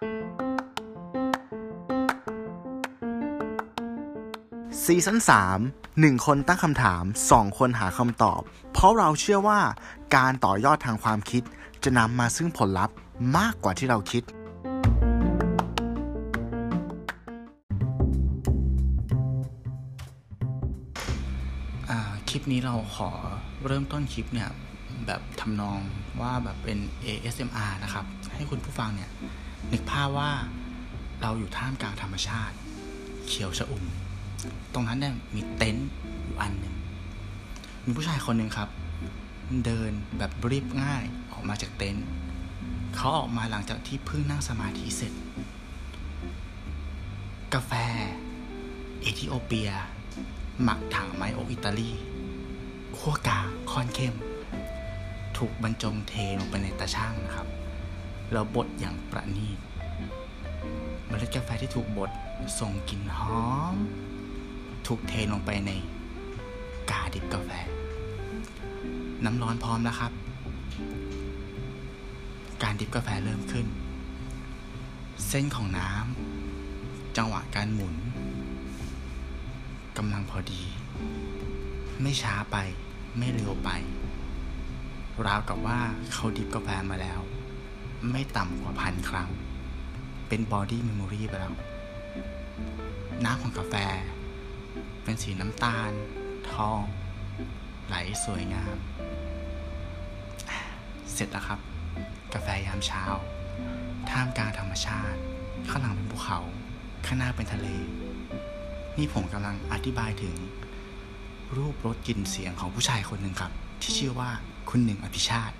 ซีซั่น3 1 คนตั้งคำถาม 2 คนหาคำตอบ เพราะเราเชื่อว่าการต่อยอดทางความคิด จะนำมาซึ่งผลลัพธ์มากกว่าที่เราคิด คลิปนี้เราขอเริ่มต้นคลิปเนี่ย แบบทำนองว่าแบบเป็น ASMR นะครับ ให้คุณผู้ฟังเนี่ย นึกภาพว่าเราอยู่ท่ามกลางธรรมชาติ เขียวชะอุ่ม ตรงนั้นเนี่ยมีเต็นท์อยู่อันหนึ่งมีผู้ชายคนหนึ่งครับ เดินแบบรีบง่ายออกมาจากเต็นท์เขาออกมาหลังจากที่เพิ่งนั่งสมาธิเสร็จ กาแฟ เอธิโอเปีย หมักถังไมโออิตาลีขั้วกาค่อนเข้ม ถูกบรรจงเทลงไปในตาช่างนะครับ แล้วบดอย่างประณีตเมล็ดกาแฟที่ถูกบดส่งกลิ่นหอม ถูกเทลงไปในกาดิบกาแฟ น้ำร้อนพร้อมแล้วครับ การดิบกาแฟเริ่มขึ้น เส้นของน้จังหวะการหมุนกำลังพอดี ไม่ช้าไปไม่เร็วไป ราวกับว่าเขา drip กาแฟมาแล้ว ไม่ต่ำกว่าพันครั้ง เป็น body memory ไปแล้ว น้ำของกาแฟ เป็นสีน้ำตาล ทอง ไหลสวยงาม เสร็จแล้วครับ กาแฟยามเช้า ท่ามกลางธรรมชาติ ข้างหลังเป็นภูเขา ข้างหน้าเป็นทะเล นี่ผมกำลังอธิบายถึง รูปรสกลิ่นเสียงของผู้ชายคนหนึ่งครับ ที่ชื่อว่าคุณหนึ่งอภิชาติ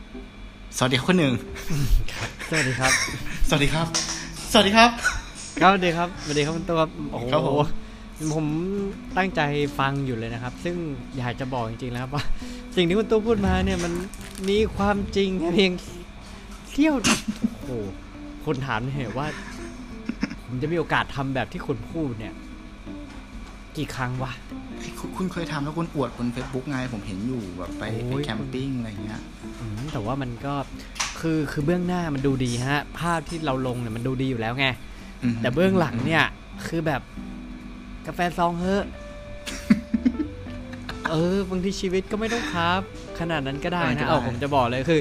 สวัสดีครับคุณหนึ่งสวัสดีครับ สวัสดีครับ สวัสดีครับ ครับสวัสดีครับสวัสดีครับคุณตัวครับโอ้โหครับผมผมตั้งใจฟังอยู่เลยนะครับ ซึ่งอยากจะบอกจริงๆแล้วครับว่า สิ่งที่คุณตัวพูดมาเนี่ยมันมีความจริงแค่เพียงเที่ยวโอ้โหคนถามเนี่ยว่า ผมจะมีโอกาสทำแบบที่คุณพูดเนี่ย กี่ครั้งวะคุณคุณเคยทำแล้วคุณอวดบน Facebook ไงผมเห็นอยู่แบบไปโอ้ไปยแคมปิ้งอะไรเงี้ยอืมแต่ว่ามันก็คือคือเบื้องหน้ามันดูดีฮะ ภาพที่เราลงเนี่ยมันดูดีอยู่แล้วไงอืมแต่เบื้องหลังเนี่ย คือแบบกาแฟซองเฮอะเออบางทีชีวิตก็ไม่ต้องครับ ขนาดนั้นก็ได้นะเอาผมจะบอกเลยคือ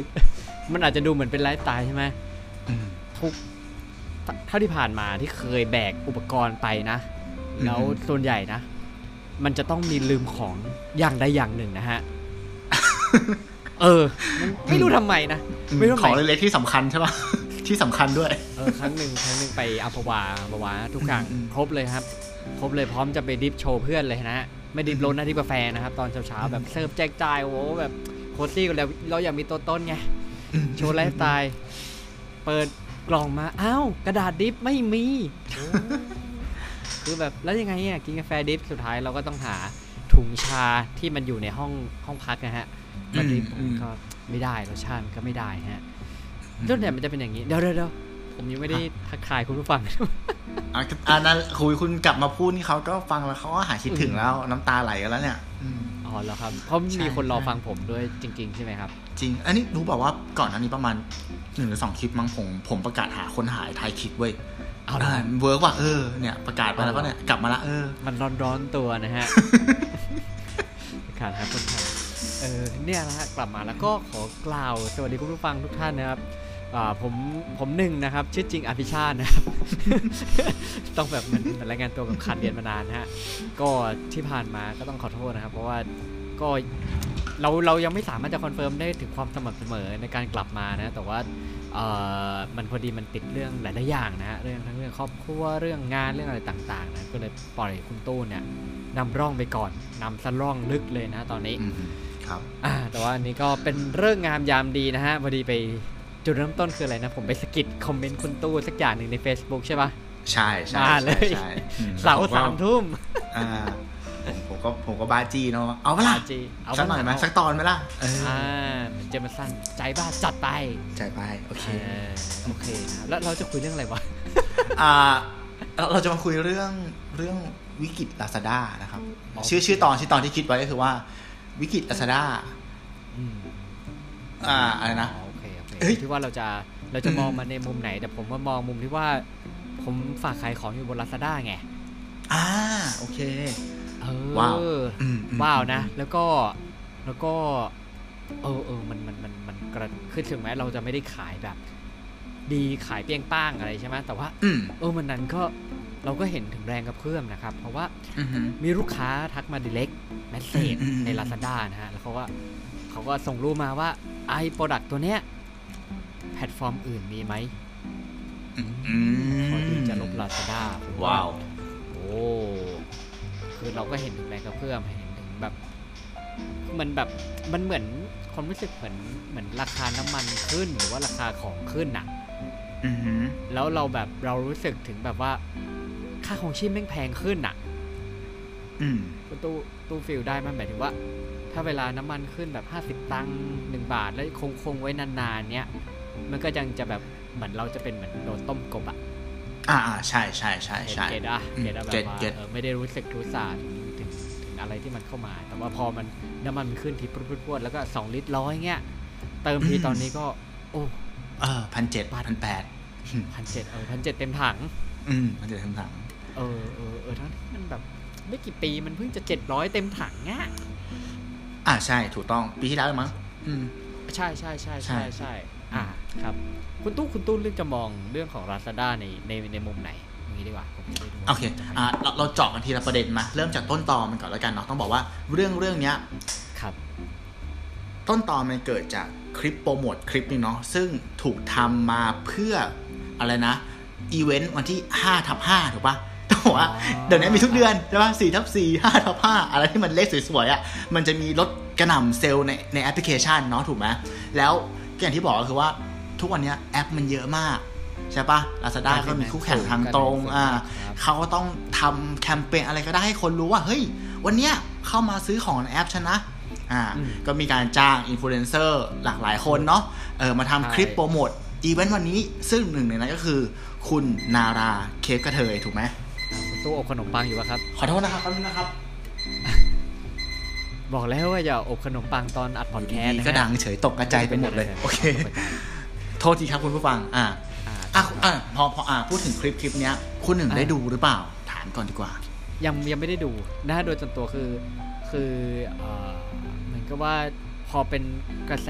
มันอาจจะดูเหมือนเป็นไลฟ์สไตล์ใช่ไหมอืมทุกเท่าที่ผ่านมาที่เคยแบกอุปกรณ์ไปนะอืม แล้วส่วนใหญ่นะ มันจะต้องมีลืมของอย่างใดอย่างหนึ่งนะฮะ เออมันไม่รู้ทำไมนะไม่รู้ขทำองไมเล็กๆที่สำคัญใช่ปะที่สำคัญด้วย เออครั้งหนึ่งครั้งหนึ่งไปอัมพวาอัมพวาทุกอย่างอืมครบเลยครับ ครบเลยพร้อมจะไป drip โชว์เพื่อนเลยนะฮะไม่ drip ล้นหน้าที่กาแฟนะครับ ตอนเช้าๆแบบเสิร์ฟแจกจ่ายโอ้โหแบบโคตรซี่กันแล้วเราอยากมีตัวตนไงโชว์ไลฟ์สไตล์เปิดกล่องมา อ้าว กระดาษ drip ไม่มีโอ้ คือแบบแล้วยังไงอะกินกาแฟ drip สุดท้ายเราก็ต้องหาถุงชาที่มันอยู่ในห้องห้องพักนะฮะมา drip อืมก็ไม่ได้รสชาติมันก็ไม่ได้ฮะส่วนใหญ่มันจะเป็นอย่างนี้เดี๋ยวเดี๋ยวเดี๋ยวผมยังไม่ได้ทักทายคุณผู้ฟังอะอันนั้นคุยคุณกลับมาพูดนี่เขาก็ฟังแล้วเขาก็หายคิดถึงแล้วน้ำตาไหลกันแล้วเนี่ยอืมอ๋อแล้วครับเพราะใช่มีคนรอใช่ฟังผมด้วยจริง ๆ ใช่ไหมครับ จริง อันนี้รู้บอกว่าก่อนอันนี้ประมาณหนึ่งหรือสองคลิปมั้งผมผมประกาศหาคนหายไทยคลิปเว้ย เอาละอ่าเวิร์กว่ะเออเนี่ยประกาศไปแล้วก็เนี่ยกลับมาละเออ มันร้อนๆตัวนะฮะขาดครับคนไทยเออเนี่ยนะฮะกลับมาแล้วก็ขอกล่าวสวัสดีคุณผู้ฟังทุกท่านนะครับอ่าผมผมหนึ่งนะครับ ชื่อจริงอภิชาตินะครับ ต้องแบบเหมือนเหมือนรายงานตัวกับขาดเรียนมานานนะฮะก็ที่ผ่านมาก็ต้องขอโทษนะครับ เพราะว่าก็ เราเรายังไม่สามารถจะ confirm ได้ถึงความสม่ำเสมอในการกลับมานะ แต่ว่าเอ่อมันพอดีมันติดเรื่องหลายๆอย่างนะฮะเรื่องทั้งเรื่องครอบครัวเรื่องงานเรื่องอะไรต่างๆนะก็เลยปล่อยคุณตู้เนี่ยนำร่องไปก่อนนำสร่องลึกเลยนะตอนนี้อืมครับอ่าแต่ว่าอันนี้ก็เป็นเรื่องงามยามดีนะฮะพอดีไปจุดเริ่มต้นคืออะไรนะ ผมไปสะกิดคอมเมนต์คุณตู้สักอย่างหนึ่งใน Facebook ใช่ปะใช่ใช่มาเลยใช่อืมเสาร์ผมก็สามทุ่มอ่าผมผม ก็ผมก็บ้าจีเนาะเอาเปะล่าจีสักหน่อยไหมสักตอนไหมล่ะเอออ่าเหมือนเจมส์สันใจบ้าจัดไปใจไปโอเค เออโอเคนะแล้วเราจะคุยเรื่องอะไรวะ อ่าเราเราจะมาคุยเรื่องเรื่องวิกฤตลาซาด้านะครับ อ๋อ ชื่อชื่อตอนชื่อตอนที่คิดไว้ก็คือว่าวิกฤตลาซาด้าอืมอ่าอะไรนะ อ๋อโอเคโอเคเอ้ย ที่ว่าเราจะเราจะอืมมองมันในมุมไหน แต่ผมมามองมุมที่ว่า ผมฝากขายของอยู่บน Lazada ไง อ่าโอเคเออ ว้าวอืมอืมว้าวนะ แล้วก็แล้วก็ เออเออมันมันมันมันกระคือถึงแม้เราจะไม่ได้ขายแบบ ดีขายเปรี้ยงป้างอะไรใช่ไหมแต่ว่าอืมเออมันนั้นก็เราก็เห็นถึงแรงกระเพื่อมนะครับ เพราะว่าอืมมีลูกค้าทักมา direct message อืมอืมใน Lazada นะฮะ แล้วเขาก็เขาก็ส่งรูปมาว่าไอ้ product ตัวเนี้ย แพลตฟอร์มอื่นมีไหมอืมพอที่จะลบ Lazada ผม wow โอ้ คือเราก็เห็นถึงแรงกระเพื่อมเห็นถึงแบบมันแบบมันเหมือนความรู้สึกเหมือนเหมือนราคาน้ำมันขึ้นหรือว่าราคาของขึ้นน่ะอืมแล้วเราแบบเรารู้สึกถึงแบบว่า ค่าของชีพแม่งแพงขึ้นน่ะอืมตู้ตู้ฟิลได้มันหมายถึงว่า ถ้าเวลาน้ำมันขึ้นแบบ50ตังค์หนึ่งบาทแล้วคงคงไว้นานๆเนี้ยมันก็ยังจะแบบเหมือนเราจะเป็นเหมือนโดนต้มกบอะ อ่าอ่าใช่ใช่ใช่เห็นใช่เกตอะอืมเกตอะแบเก็บตว่าเก็ตเออไม่ได้รู้สึกรู้สาถึงถึงถึงอะไรที่มันเข้ามา แต่ว่าพอมันน้ำมันมันขึ้นทีพรวดพรวดๆแล้วก็2ลิตรร้อยเงี้ยเติมทีตอนนี้ก็ โอ้เออพันเจ็ดพันแปดพันเจ็ดเออพันเจ็ดเต็มถัง อืมพันเจ็ดทั้งถัง เออเออเออทั้งที่มันแบบไม่กี่ปีมันเพิ่งจะ700เต็มถังเงี้ยอ่าใช่ถูกต้องปีที่แล้วมั้งอืมใช่ใช่ใช่ใช่ใช่ใช่อ่าครับ คุณตู้คุณตู้เลือกจะมองเรื่องของ Lazada ในในในมุมไหนอย่างนี้ดีกว่าผมจะได้ดูว่าโอเคจะไปอ่าเราเราเจาะกันทีละประเด็นมา เริ่มจากต้นตอมันก่อนแล้วกันเนาะต้องบอกว่าเรื่องเรื่องเนี้ยครับ ต้นตอมันเกิดจากคลิปโปรโมทคลิปหนึงเนาะซึ่งถูกทำมาเพื่ออะไรนะอีเวนต์วันที่5ทับ5ถูกปะต้องบอกว่าอ๋อเดี๋ยวนี้มีทุกเดือนใช่ปะ4ทับ4 5ทับ5อะไรที่มันเลขสวยๆอะมันจะมีลดกระหน่ำเซลล์ในในแอปพลิเคชันเนาะถูกไหมแล้วอย่างที่บอกก็คือว่า ทุกวันเนี้ยแอปมันเยอะมาก ใช่ปะ Lazada ก็มีคู่แข่งทางตรงอ่าครับเขาก็ต้องทำแคมเปญอะไรก็ได้ให้คนรู้ว่า เฮ้ย วันเนี้ยเข้ามาซื้อของในแอปฉันนะอ่าอืมก็มีการจ้างอินฟลูเอนเซอร์หลากหลายคนเนาะเออมาทำคลิปใช่ promote event วันนี้ซึ่งหนึ่งในนั้นก็คือ คุณนาราเครปกะเทยถูกไหมอ่าคุณตู้อบขนมปังอยู่ปะครับ ขอโทษนะครับแป๊บนึงนะครับ บอกแล้วว่าอย่าอบขนมปังตอนอัดพอดแคสต์นะฮะก็ดังเฉยตกกระจายไปหมดเลย โอเค โทษทีครับคุณผู้ฟัง อ่าอ่าอะอะพอพออะพูดถึงคลิปคลิปเนี้ย คุณหนึ่งอะได้ดูหรือเปล่า ถามก่อนดีกว่า ยังยังไม่ได้ดูนะโดยส่วนตัวคือ คือเอ่อเหมือนกับว่าพอเป็นกระแส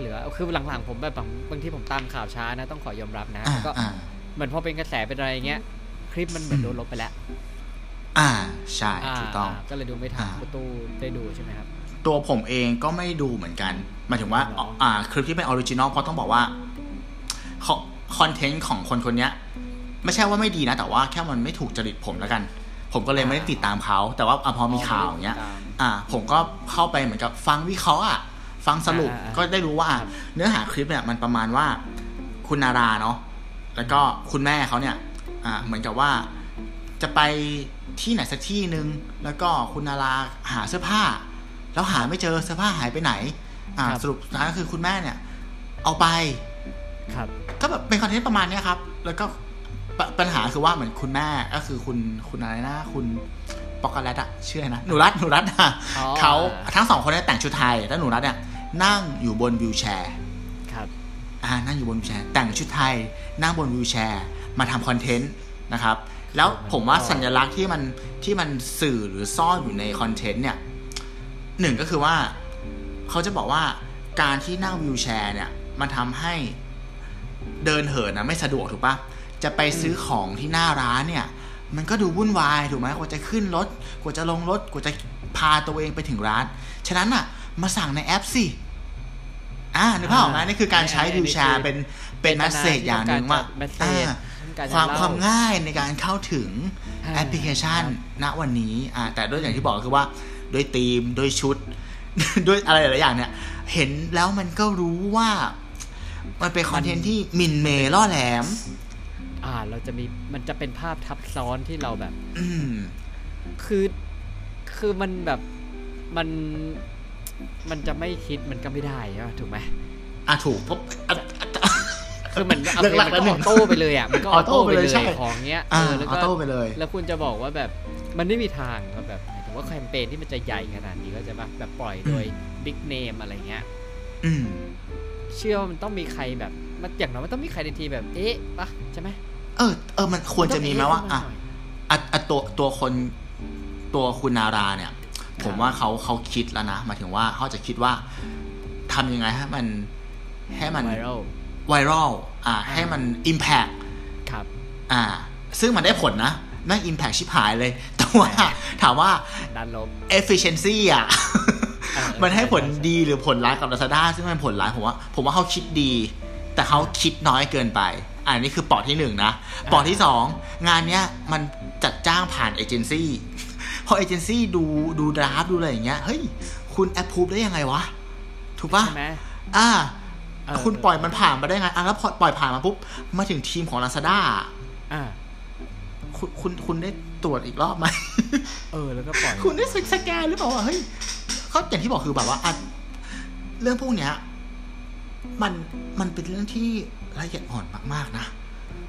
หรือคือหลังๆผมแบบบางบางที่ผมตามข่าวช้านะ ต้องขอยอมรับนะอ่าแล้วก็อ่าเหมือนพอเป็นกระแสเป็นอะไรเงี้ย คลิปมันเหมือนโดนลบไปแล้ว อ่าใช่าถูกต้องาก็เลยดูไม่ทันอ่าประตูได้ดูใช่ไหมครับ ตัวผมเองก็ไม่ดูเหมือนกันหมายถึงว่าอ๋ออ่าคลิปที่เป็น original เพราะต้องบอกว่า content ของคนคนเนี้ยไม่ใช่ว่าไม่ดีนะ แต่ว่าแค่มันไม่ถูกจริตผมแล้วกัน ผมก็เลยไม่ได้ติดตามเขา แต่ว่าอะพอมีข่าวอย่างเงี้ย อ่า ผมก็เข้าไปเหมือนกับฟังวิเคราะห์อะฟังสรุปอ่าอ่าก็ได้รู้ว่าอะครับเนื้อหาคลิปเนี่ยมันประมาณว่าคุณนาราเนาะแล้วก็คุณแม่เขาเนี่ย อ่า เหมือนกับว่าจะไปที่ไหนสักที่หนึ่งแล้วก็คุณนาราหาเสื้อผ้า แล้วหาไม่เจอเสื้อผ้าหายไปไหน อ่าครับสรุปสุดท้ายก็คือคุณแม่เนี่ย เอาไป ครับก็แบบเป็นคอนเทนต์ประมาณเนี้ยครับ แล้วก็ปปัญหาคือว่าเหมือนคุณแม่ก็คือคุณคุณอะไรนะคุณปอกโกแลตอะชื่ออะไรนะหนูรัตหนูรัตอะอ๋อ เขาทั้งสองคนเนี่ยแต่งชุดไทยแล้วหนูรัตเนี่ยนั่งอยู่บนวิวแชร์ ครับ อ่านั่งอยู่บนวิวแชร์แต่งชุดไทยนั่งบนวิวแชร์มาทำคอนเทนต์นะครับ แล้วผมว่าสัญลักษณ์ที่มันที่มันสื่อหรือซ่อนอยู่ในคอนเทนต์เนี่ยหนึ่งก็คือว่าเขาจะบอกว่าการที่นั่งวิวแชร์เนี่ยมันทำให้ เดินเหินนะไม่สะดวกถูกปะจะไปซื้อของที่หน้าร้านเนี่ย มันก็ดูวุ่นวายถูกไหมกว่าจะขึ้นรถกว่าจะลงรถกว่าจะพาตัวเองไปถึงร้าน ฉะนั้นอะ มาสั่งในแอปสิอ่านึกภาพออกไหมนี่คือการใช้ wheelchair เป็นเป็น message อย่างหนึ่งว่า message อ่าจความความง่ายในการเข้าถึงอ่าแอปพลิเคชันณวันนี้อ่าแต่ด้วยอย่างที่บอกก็คือว่าด้วยธีมด้วยชุด ด้วยอะไรหลายๆอย่างเนี่ย เห็นแล้วมันก็รู้ว่า มันเป็นคอนเทนต์ที่หมิ่นเหม่ล่อแหลม อ่า เราจะมีมันจะเป็นภาพทับซ้อนที่เราแบบอืมคือคือมันแบบมันมันจะไม่คิดมันก็ไม่ได้ใช่ปะถูกไหมอะถูกเพราะอะคือเหมือนเอาเลิกเพลหลังกมันแล้วก็หนึ่องอโต้ไปเลยอะมันก็ออออโต้โต้ไปไปเลเลยยใช่ของเงี้ยอ่าเออแล้วอก็อโต้ไปเลยแล้วคุณจะบอกว่าแบบมันไม่มีทางว่าแบบหมายถึงว่าแคมเปญที่มันจะใหญ่ขนาดนี้ก็จะปะแบบปล่อยโดยบิ๊กเนมอะไรเงี้ยอืม เชื่อว่ามันต้องมีใครแบบมันอย่างน้อยมันต้องมีใครในทีมแบบ เอ๊ะปะใช่ไหมเออเออมันควรจะมีไหมว่าอะอะอะตัวตัวคนตัวคุณนาราเนี่ย ผมว่าเขาเขาคิดแล้วนะหมายถึงว่าเขาจะคิดว่าทำยังไงให้มันให้มันไวรัลไวรัลอ่า ให้มันอิมแพกครับ อ่า ซึ่งมันได้ผลนะแม่งอิมแพกชิบหายเลย แต่ว่าแหมถามว่าดันลบ efficiency อะเออ มันให้ผลใช่ใช่ดีหรือผลร้ายกับ Lazada ซึ่งมันผลร้ายผมว่า ผมว่าเขาคิดดี แต่เขาคิดน้อยเกินไป อันนี้คือปอดที่หนึ่งนะปอดที่สองงานเนี้ยมันจัดจ้างผ่านเอเจนซี่พอเอเจนซี่ดูดูดราฟดูอะไรอย่างเงี้ยเฮ้ยคุณแอปพูฟได้ยังไงวะ ถูกปะใช่ไหมอ่าเออคุณปล่อยมันผ่านมาได้ไงอะแล้วพอปล่อยผ่านมาปุ๊บมาถึงทีมของ Lazada อ่าคุณคุณคุณได้ ตรวจอีกรอบไหมเออแล้วก็ปล่อย คุณได้สแกนหรือเปล่าว่าเฮ้ยเขาอย่างที่บอกคือแบบว่าอะเรื่องพวกเนี้ย มันมันเป็นเรื่องที่ละเอียดอ่อนมากๆนะ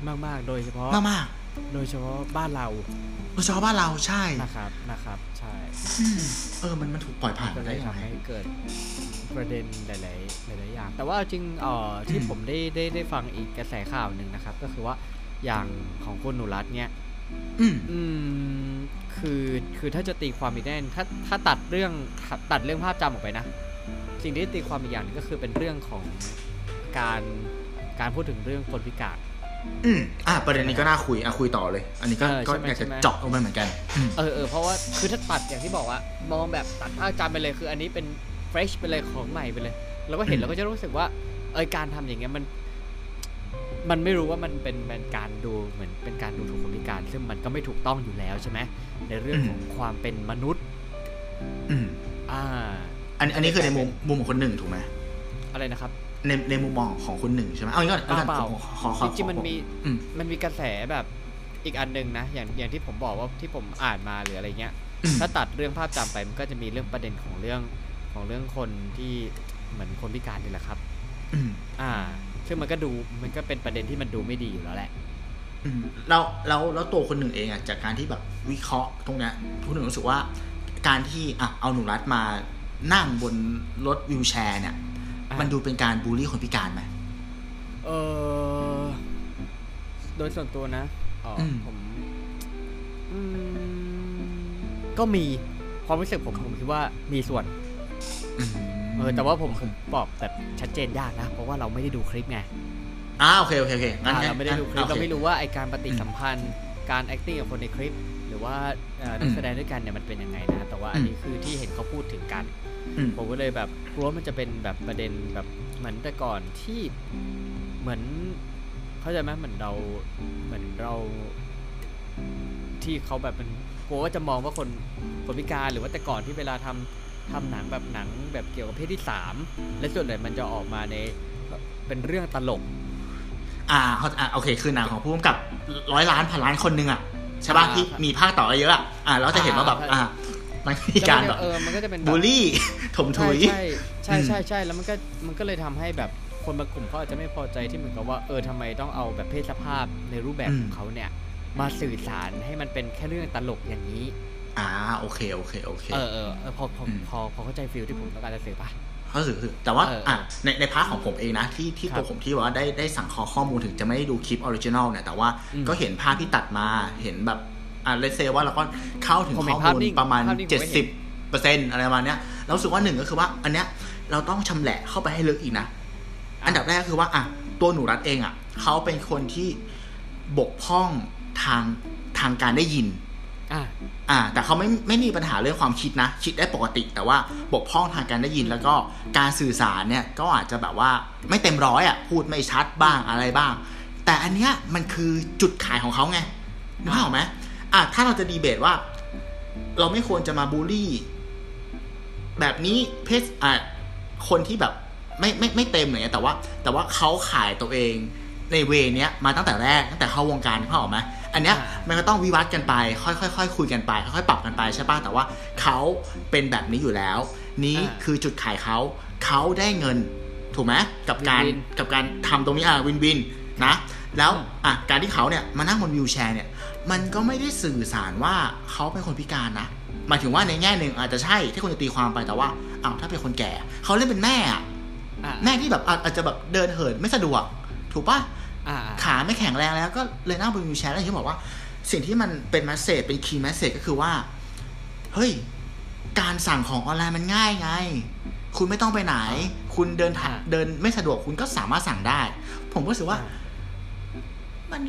มากมากๆโดยเฉพาะมากโดยเฉพาะบ้านเราๆโดยเฉพาะบ้านเราใช่นะครับนะครับ ใช่อืมเออมันมันถูกปล่อยผ่านก็มาเลได้ยยังทำไงให้เกิดประเด็นหลายๆหลายๆอย่าง แต่ว่าจริงเอ่อที่อืมผมได้ได้ได้ฟังอีกกระแสข่าวหนึ่งนะครับ ก็คือว่าอย่างของคุณหนูรัตน์เนี่ย อืมอืมคือคือถ้าจะตีความอีกแน่นถ้าถ้าตัดเรื่องตัดเรื่องภาพจำออกไปนะ สิ่งที่ตีความอีกอย่างหนึงก็คือเป็นเรื่องของการการพูดถึงเรื่องคนพิการอืมอะประเด็นนี้ก็น่าคุยอะคุยต่อเลย อันนี้ก็เออก็ใช่ไหมอยากจะใช่ไหมเจาะลงไปเหมือนกันอืมเออเออเพราะว่าคือถ้าตัดอย่างที่บอกว่ามองแบบตัดภาพจำไปเลยคือ อันนี้เป็น fresh ไปเลยของใหม่ไปเลย แล้วก็เห็นแล้วก็จะรู้สึกว่าเออการทำอย่างเงี้ยมัน มันไม่รู้ว่ามันเป็นเป็นการดูเหมือนเป็นการดูถูกคนพิการ ซึ่งมันก็ไม่ถูกต้องอยู่แล้วใช่ไหมในเรื่องของความเป็นมนุษย์อืมอ่า อันอันนี้คือในมุมมุมของคนหนึ่งถูกไหมอะไรนะครับ ในในมุมมองของคนหนึ่งใช่ไหมเอางี้ก่อนเอาก่อนเปล่าขอขอขอจริงๆมันมีอืมมันมีกระแสแบบอีกอันหนึ่งนะอย่างอย่างที่ผมบอกว่าที่ผมอ่านมาหรืออะไรเงี้ยอืมถ้าตัดเรื่องภาพจำไปมันก็จะมีเรื่องประเด็นของเรื่องของเรื่องคนที่เหมือนคนพิการนี่แหละครับอืมอ่า ซึ่งมันก็ดูมันก็เป็นประเด็นที่มันดูไม่ดีอยู่แล้วแหละอืมแล้วแล้วแล้วตัวคนหนึ่งเองอะจากการที่แบบวิเคราะห์ตรงเนี้ยคนหนึ่งรู้สึกว่าการที่อะเอาหนูรัดมานั่งบนรถวิวแชร์เนี่ยอะมันดูเป็นการบูลลี่คนพิการไหมเออโดยส่วนตัวนะอ๋ออมผมอืมก็มีความรู้สึกผมผมคิดว่ามีส่วนอืม เออแต่ว่าผมผมบอกแบบชัดเจนยากนะ เพราะว่าเราไม่ได้ดูคลิปไงอ่าโอเคโอเคโอเคงั้นอ่างั้นเราไม่ได้ดูคลิปงั้นเราโอไม่เครู้ว่าไอการปฏิอืมสัมพันธ์การ acting กับคนในคลิป หรือว่าเอ่อนัอืกมแสดงด้วยกันเนี่ยมันเป็นยังไงนะ แต่ว่าอันอืมนี้คือที่เห็นเขาพูดถึงกันอืมผมก็เลยแบบกลัวว่ามันจะเป็นแบบประเด็นแบบเหมือนแต่ก่อนที่เหมือนเข้าใจไหมเหมือนเราเหมือนเรา ที่เขาแบบมันกลัวว่าจะมองว่าคนคนพิการหรือว่าแต่ก่อนที่เวลาทำ ทำหนังแบบหนังแบบเกี่ยวกับเพศที่สามและส่วนใหญ่มันจะออกมาในเป็นเรื่องตลก อ่าเขาอ่าโอเค คือหนังของผู้กำกับร้อยล้านพันล้านคนหนึ่งอะใช่ป่ะอ่าที่มีภาคต่อเยอะอะอ่าเราจะเห็นว่าแบบอ่าอ่ามันมีการแบบเออมันก็จะเป็นแบบบูลลี่ถมถุใช่ยใช่ใช่อืมใช่ใช่แล้วมันก็มันก็เลยทำให้แบบคนบางกลุ่มเขาอาจจะไม่พอใจที่เหมือนกับว่าเออทำไมต้องเอาแบบเพศสภาพในรูปแบบของเขาเนี่ย มาสื่อสารให้มันเป็นแค่เรื่องตลกอย่างนี้ อ่าโอเคโอเคโอเคเออเออเออพอพออืมพอพอเข้าใจฟิลที่ผมต้องการจะสื่อปะเขาสื่อคือแต่ว่าเอออะเออในในพาร์ทของผมเองนะ ที่ที่ครับตัวผมที่ว่าได้ได้สั่งขอข้อมูลถึงจะไม่ได้ดูคลิปออริจินอลเนี่ยแต่ว่าอืมก็เห็นภาพที่ตัดมาเห็นแบบอะเลเซว่าเราก็เข้าถึงผมเห็ข้อนภาพมูลนิ่งประมาณภาพนิ่งผมเจ็ดก็เห็สิบนเปอร์เซ็นต์อะไรประมาณเนี้ยเรารู้สึกว่าหนึ่งก็คือว่า อันเนี้ยเราต้องชำแหละเข้าไปให้ลึกอีกนะ อันดับแรกคือว่าอะตัวหนูรัฐเองอะเขาเป็นคนที่บกพร่องทางทางการได้ยิน อ่า แต่เขาไม่ไม่มีปัญหาเรื่องความคิดนะ คิดได้ปกติ แต่ว่าบกพร่องทางการได้ยินแล้วก็การสื่อสารเนี่ยก็อาจจะแบบว่าไม่เต็มร้อยอะพูดไม่ชัดบ้างอะไรบ้าง แต่อันเนี้ยมันคือจุดขายของเขาไงนึกภาพออกไหมอะถ้าเราจะดีเบตว่า เราไม่ควรจะมาบูลลี่ แบบนี้เพศอะคนที่แบบไม่ไม่ไม่เต็มเงี้ยแต่ว่า แต่ว่าเขาขายตัวเองในเวเนี้ยมาตั้งแต่แรกตั้งแต่เข้าวงการนึกภาพออกไหม อันเนี้ยอ่ามันก็ต้องวิวัฒน์กันไป ค่อยๆค่อยๆคุยกันไปค่อยๆปรับกันไปใช่ป่ะแต่ว่าเขาเป็นแบบนี้อยู่แล้ว นี้อ่าคือจุดขายเขาเขาได้เงินถูกไหมกับการวินกับการทำตรงนี้อะวินวินนะแล้วอะการที่เขาเนี่ยมานั่งบน wheelchair เนี่ย มันก็ไม่ได้สื่อสารว่าเขาเป็นคนพิการนะหมายถึงว่าในแง่หนึ่งอาจจะใช่ที่คนจะตีความไปแต่ว่าอ้าวถ้าเป็นคนแก่เขาเล่นเป็นแม่อะอะแม่ที่แบบอาอาจจะแบบเดินเหินไม่สะดวก ถูกปะอ่าอ่า ขาไม่แข็งแรงแล้วก็เลยนั่งบน wheelchair แล้วอย่างที่บอกว่า สิ่งที่มันเป็น message เป็น key message ก็คือว่า เฮ้ย การสั่งของออนไลน์มันง่ายไง คุณไม่ต้องไปไหน คุณเดินทางเดินไม่สะดวกคุณก็สามารถสั่งได้ ผมก็รู้สึกว่า มัน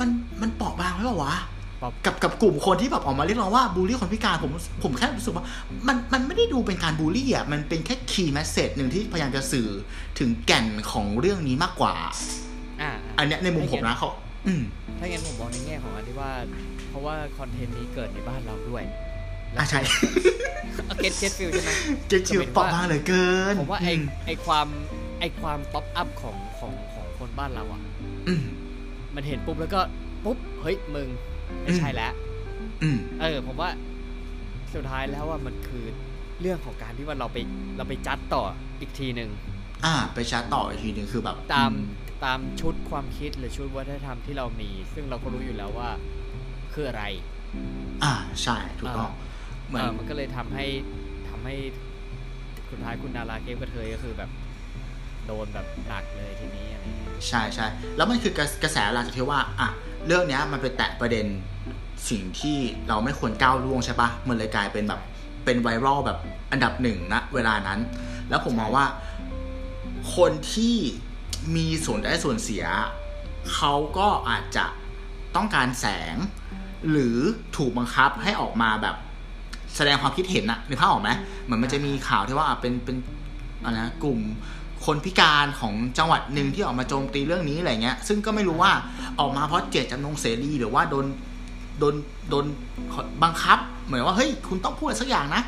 มันมันเปราะบางไหมวะป๊อปกับกับกลุ่มคนที่แบบออกมาเรียกร้องว่าบูลลี่คนพิการผมผมแค่รู้สึกว่า มันมันไม่ได้ดูเป็นการบูลลี่อะมันเป็นแค่ key message หนึ่งที่พยายามจะสื่อถึงแก่นของเรื่องนี้มากกว่า อ่าอันเนี้ยในมุมผมนะเขาอืมถ้างั้นผมมองในแง่ของอันที่ว่า เพราะว่าคอนเทนต์นี้เกิดในบ้านเราด้วยอะใช่ get get feel ใช่ไหมเจะชื่อเปราะบางเหลือเกิน ผมว่าไออืมไอความไอความ pop up ของของของคนบ้านเราอะอืมมันเห็นปุ๊บแล้วก็ปุ๊บเฮ้ยมึงไม่ใช่แล้วอืมเออ ผมว่าสุดท้ายแล้วว่ามันคือเรื่องของการที่ว่าเราไปเราไปจัดต่ออีกทีหนึ่งอ่า ไป judge ต่ออีกทีหนึ่งคือแบบ ตามอื ตามชุดความคิดหรือชุดวัฒนธรรมที่เรามี ซึ่งเราก็รู้อยู่แล้วว่าคืออะไร อ่าใช่ถูกต้องอ่าเหมือนเออมันก็เลยทำให้ทำให้สุดท้ายคุณนาราเกมกระเทยก็คือแบบโดนแบบหนักเลยทีนี้อะไรเงี้ยใช่ใช่แล้วมันคือกระกระแสหลังจากที่ว่าอะเรื่องเนี้ยมันไปแตะประเด็นสิ่งที่เราไม่ควรก้าวล่วงใช่ปะมันเลยกลายเป็นแบบเป็นไวรัลแบบอันดับหนึ่งนะเวลานั้น แล้วผมมองว่าคนที่ มีส่วนได้ส่วนเสีย เขาก็อาจจะต้องการแสง หรือถูกบังคับให้ออกมาแบบแสดงความคิดเห็นอะนึกภาพออกไหมเหมือนมันจะมีข่าวที่ว่าเป็นเป็นอะไรนะกลุ่มคนพิการของจังหวัดหนึ่งที่ออกมาโจมตีเรื่องนี้อะไรเงี้ย ซึ่งก็ไม่รู้ว่าออกมาเพราะเจตจำนงเสรีหรือว่าโดนโดนโดนบังคับ เหมือนว่าเฮ้ยคุณต้องพูดสักอย่างนะ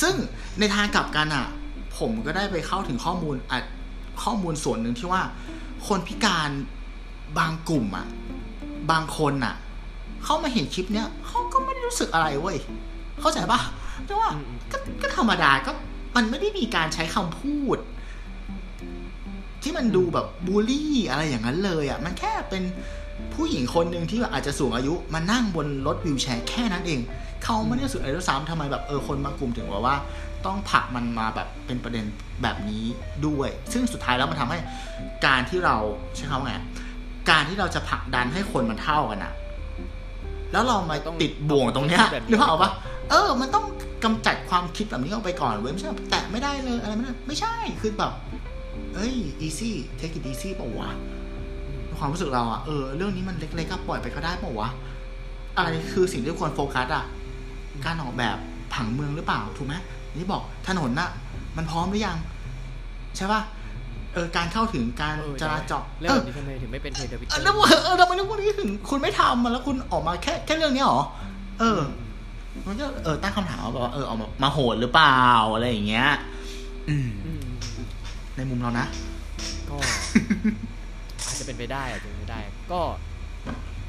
ซึ่งในทางกลับกันอะผมก็ได้ไปเข้าถึงข้อมูลอะ ข้อมูลส่วนหนึ่งที่ว่า คนพิการบางกลุ่มอะบางคนอะเขามาเห็นคลิปเนี้ยเขาก็ไม่ได้รู้สึกอะไรเว้ยเข้าใจปะแต่ว่าอืมอืมก็ก็ธรรมดาก็มันไม่ได้มีการใช้คำพูด ที่มันดูแบบบูลลี่อะไรอย่างนั้นเลยอะ มันแค่เป็นผู้หญิงคนหนึ่งที่แบบอาจจะสูงอายุมานั่งบนรถวิวแชร์แค่นั้นเอง เขาไม่ได้รู้สึกอะไรด้วยซ้ำทำไมแบบเออคนบางกลุ่มถึงว่าว่า ต้องผลักมันมาแบบเป็นประเด็นแบบนี้ด้วย ซึ่งสุดท้ายแล้วมันทำให้การที่เราใช้คำว่าไงการที่เราจะผลักดันให้คนมันเท่ากันอะแล้วเรามาต้องติดบ่วงตรงเนี้ยแบบนี้นึกภาพออกปะเออ มันต้องกำจัดความคิดแบบนี้ออกไปก่อนเว้ยไม่ใช่แบบแตะไม่ได้เลยอะไรไม่ได้ไม่ใช่คือแบบเอ้ย easy take it easy เปล่าวะความรู้สึกเราอะเออเรื่องนี้มันเล็กๆก็ปล่อยไปก็ได้เปล่าวะอะไรคือสิ่งที่ควรโฟกัสอะการออกแบบผังเมืองหรือเปล่าถูกไหม นี่บอกถนนน่ะ มันพร้อมหรือยัง ใช่ป่ะเออการเข้าถึงการเออจราจรเรื่องเอแบอบนี้ทำไมถึงไม่เป็นเทรนด์ทวิตเตเอออร์แล้วเออทำไมเรื่องพวกนี้ถึงคุณไม่ทำมาแล้วคุณออกมาแค่แค่เรื่องนี้หรอ เออ มันก็เออตั้งคำถามว่าแบบว่าเออออกมามาโหดหรือเปล่าอะไรอย่างเงี้ยอืมอืมอืมอืม ในมุมเรานะ ก็อาจจะเป็นไปได้อาจจะเป็นไปได้ ก็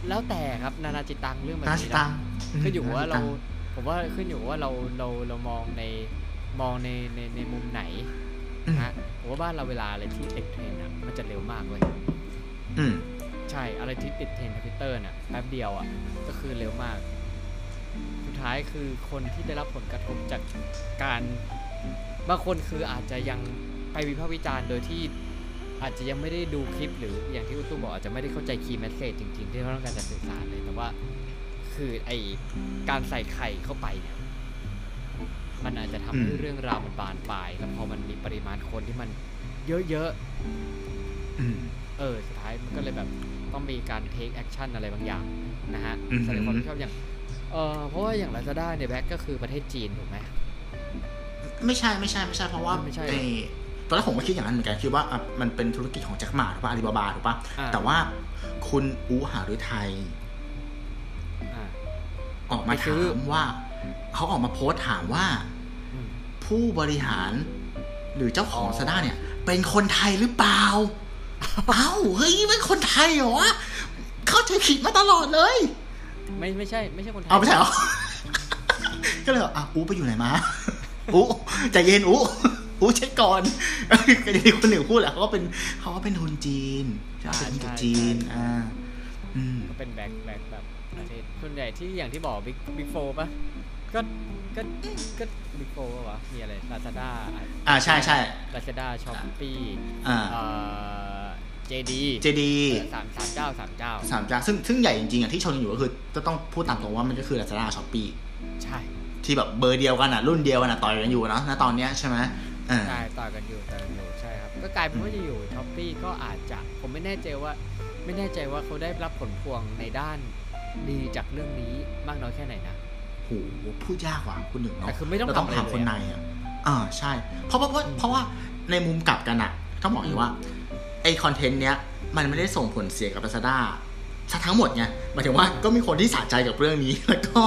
แล้วแต่ครับนานาจิตตังเรื่องแบบนานี้ชินะตังขึ้นอยู่ว่าเรานาชิตัง ผมว่าขึ้นอยู่ว่าเราเราเรามองในมองในในในมุมไหนอืมนะฮะผมว่าบ้านเราเวลาอะไรที่ติดเทรนด์อะมันจะเร็วมากเลยอืมใช่อะไรที่ติดเทรนด์ทวิตเตอร์น่ะแป๊บเดียวอะก็คือเร็วมาก สุดท้ายคือคนที่ได้รับผลกระทบจากการบางคนคืออาจจะยังไปวิพากษ์วิจารณ์โดยที่อาจจะยังไม่ได้ดูคลิปหรืออย่างที่อุตุบอกอาจจะไม่ได้เข้าใจ key message จริงๆ ที่เขาต้องการจะสื่อสารเลยแต่ว่า คือไอการใส่ไข่เข้าไปเนี่ยมันอาจจะทำให้อืมเรื่องราวมันบานปลายแล้วพอมันมีปริมาณคนที่มันเยอะๆอืมเออสุดท้ายมันก็เลยแบบต้องมีการ take action อะไรบางอย่างนะฮะอือหือแสดงความรับผิดชอบอย่างเออเพราะว่าอย่าง Lazada เนี่ย back ก็คือประเทศจีนถูกไหมไม่ใช่ไม่ใช่ไม่ใช่เพราะว่าไม่ใช่ไอ้ตอนแรกผมก็คิดอย่างนั้นเหมือนกันคิดว่าอะมันเป็นธุรกิจของแจ็คหมาถูกป่ะอาลีบาบาถูกป่ะอ่าแต่ว่าคุณอูหาฤทัยอ่า ออกมาไปซื้ถาอมว่าเขาออกมาโพสต์ถามว่าอืมผู้บริหารหรือเจ้าของอ๋อซาด้าเนี่ย เป็นคนไทยหรือเปล่า เอ้าเฮ้ยเป็นคนไทยเหรอวะเข้าใจผิดมาตลอดเลย ไม่ไม่ใช่ ไม่ใช่คนไทยเอาไม่ใช่เหรอก็เลยบอกอะอูไปอยู่ไหนมาอูใจเย็นอูอูเช็คก่อนก็อย่างที่คนหนึ่งพูดแหละเขาก็เป็นเขาก็เป็นทุนจีนใช่เป็นทุนจีน อ่าอืมก็เป็น back back แบบ ประเทศส่วนใหญ่ที่อย่างที่บอก big big four ป่ะก็ก็ก็ big four ป่ะวะมีอะไร Lazada อ่าใช่ใช่ Lazada Shopee อ่าเอ่อ JD เจดีสามสามเจ้าสามเจ้าสามเจ้าซึ่งซึ่งใหญ่จริงๆอะที่ชนกันอยู่ก็คือจะต้องพูดตามตรงว่ามันก็คือ Lazada Shopee ใช่ ที่แบบเบอร์เดียวกันอะรุ่นเดียวกันอะต่อยกันอยู่เนาะณตอนเนี้ยใช่ไหมเออใช่ต่อกันอยู่ต่อกันอยู่ใช่ครับ ก็กลายเป็นว่าจะอยู่ช้อปปี้ก็อาจจะผมไม่แน่ใจว่า ไม่แน่ใจว่าเขาได้รับผลพวงในด้าน ดีจากเรื่องนี้มากน้อยแค่ไหนนะโหพูดยากว่ะคุณหนึ่งเนาะแต่คือไม่ต้องเราต้องทำอะไรถามคนเลยอะในอะอ่าใช่เพราะเพราะเพราะเพราะว่าในมุมกลับกันอะต้องบอกอย่างนี้ว่าไอคอนเทนต์เนี้ยมันไม่ได้ส่งผลเสียกับ Lazada ซะทั้งหมดไงหมายถึงว่าก็มีคนที่สะใจกับเรื่องนี้ แล้วก็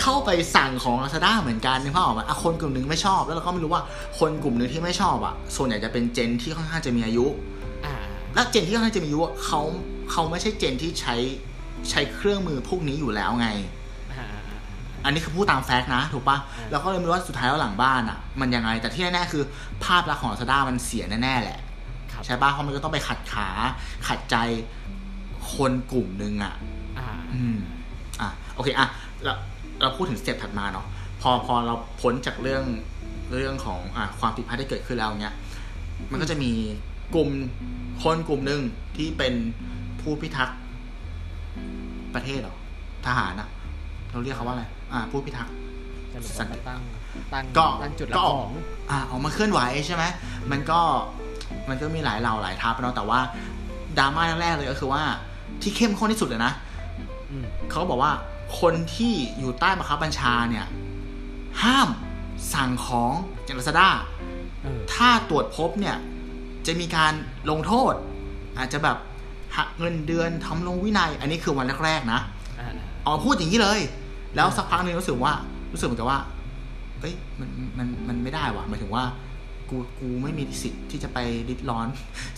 เข้าไปสั่งของ Lazada เหมือนกันนึกภาพออกไหมอะคนกลุ่มหนึ่งไม่ชอบ แล้วเราก็ไม่รู้ว่าคนกลุ่มหนึ่งที่ไม่ชอบอะ ส่วนใหญ่จะเป็นเจนที่ค่อนข้างจะมีอายุอ่าและเจนที่ค่อนข้างจะมีอายุอะเขาเขาไม่ใช่เจนที่ใช้ ใช้เครื่องมือพวกนี้อยู่แล้วไงอ่าอ่าอ่าอันนี้คือพูดตามแฟกต์นะ ถูกปะอ่าแล้วก็เลยไม่รู้ว่าสุดท้ายแล้วหลังบ้านอะ มันยังไง แต่ที่แน่ๆคือ ภาพลักษณ์ของ Lazada มันเสียแน่ๆแหละครับใช่ปะเพราะมันก็ต้องไปขัดขา ขัดใจคนกลุ่มหนึ่งอะอ่าอืมอะโอเคอะเราเราพูดถึงสเต็ปถัดมาเนาะพอพอเราพ้นจากเรื่องเรื่องของอะความผิดพลาดที่เกิดขึ้นแล้วเนี้ย มันก็จะมีกลุ่มคนกลุ่มหนึ่งที่เป็นผู้พิทักษ์ ประเทศเหรอทหารอะเราเรียกเขาว่าอะไรอ่าผู้พิทักษ์สรุปว่ามาตั้งตั้งก็ตั้งจุดก็รับออกของอ่าออกมาเคลื่อนไหวใช่ไหมมันก็มันก็มีหลายเหล่าหลายทัพเนาะแต่ว่าดราม่าแรกๆเลยก็คือว่าที่เข้มข้นที่สุดเลยนะอืมเขาก็บอกว่าคนที่อยู่ใต้บังคับบัญชาเนี่ย ห้ามสั่งของจากลาซาด้าเออถ้าตรวจพบเนี่ย จะมีการลงโทษ อาจจะแบบ หักเงินเดือนทำลงวินัย อันนี้คือวันแรกๆนะอ่าออกมาพูดอย่างนี้เลย แล้วสักพักหนึ่งรู้สึกว่า รู้สึกเหมือนกับว่าเอ้ยมันมันมันไม่ได้ว่ะหมายถึงว่า กูกูไม่มีสิทธิ์ที่จะไปริดร้อน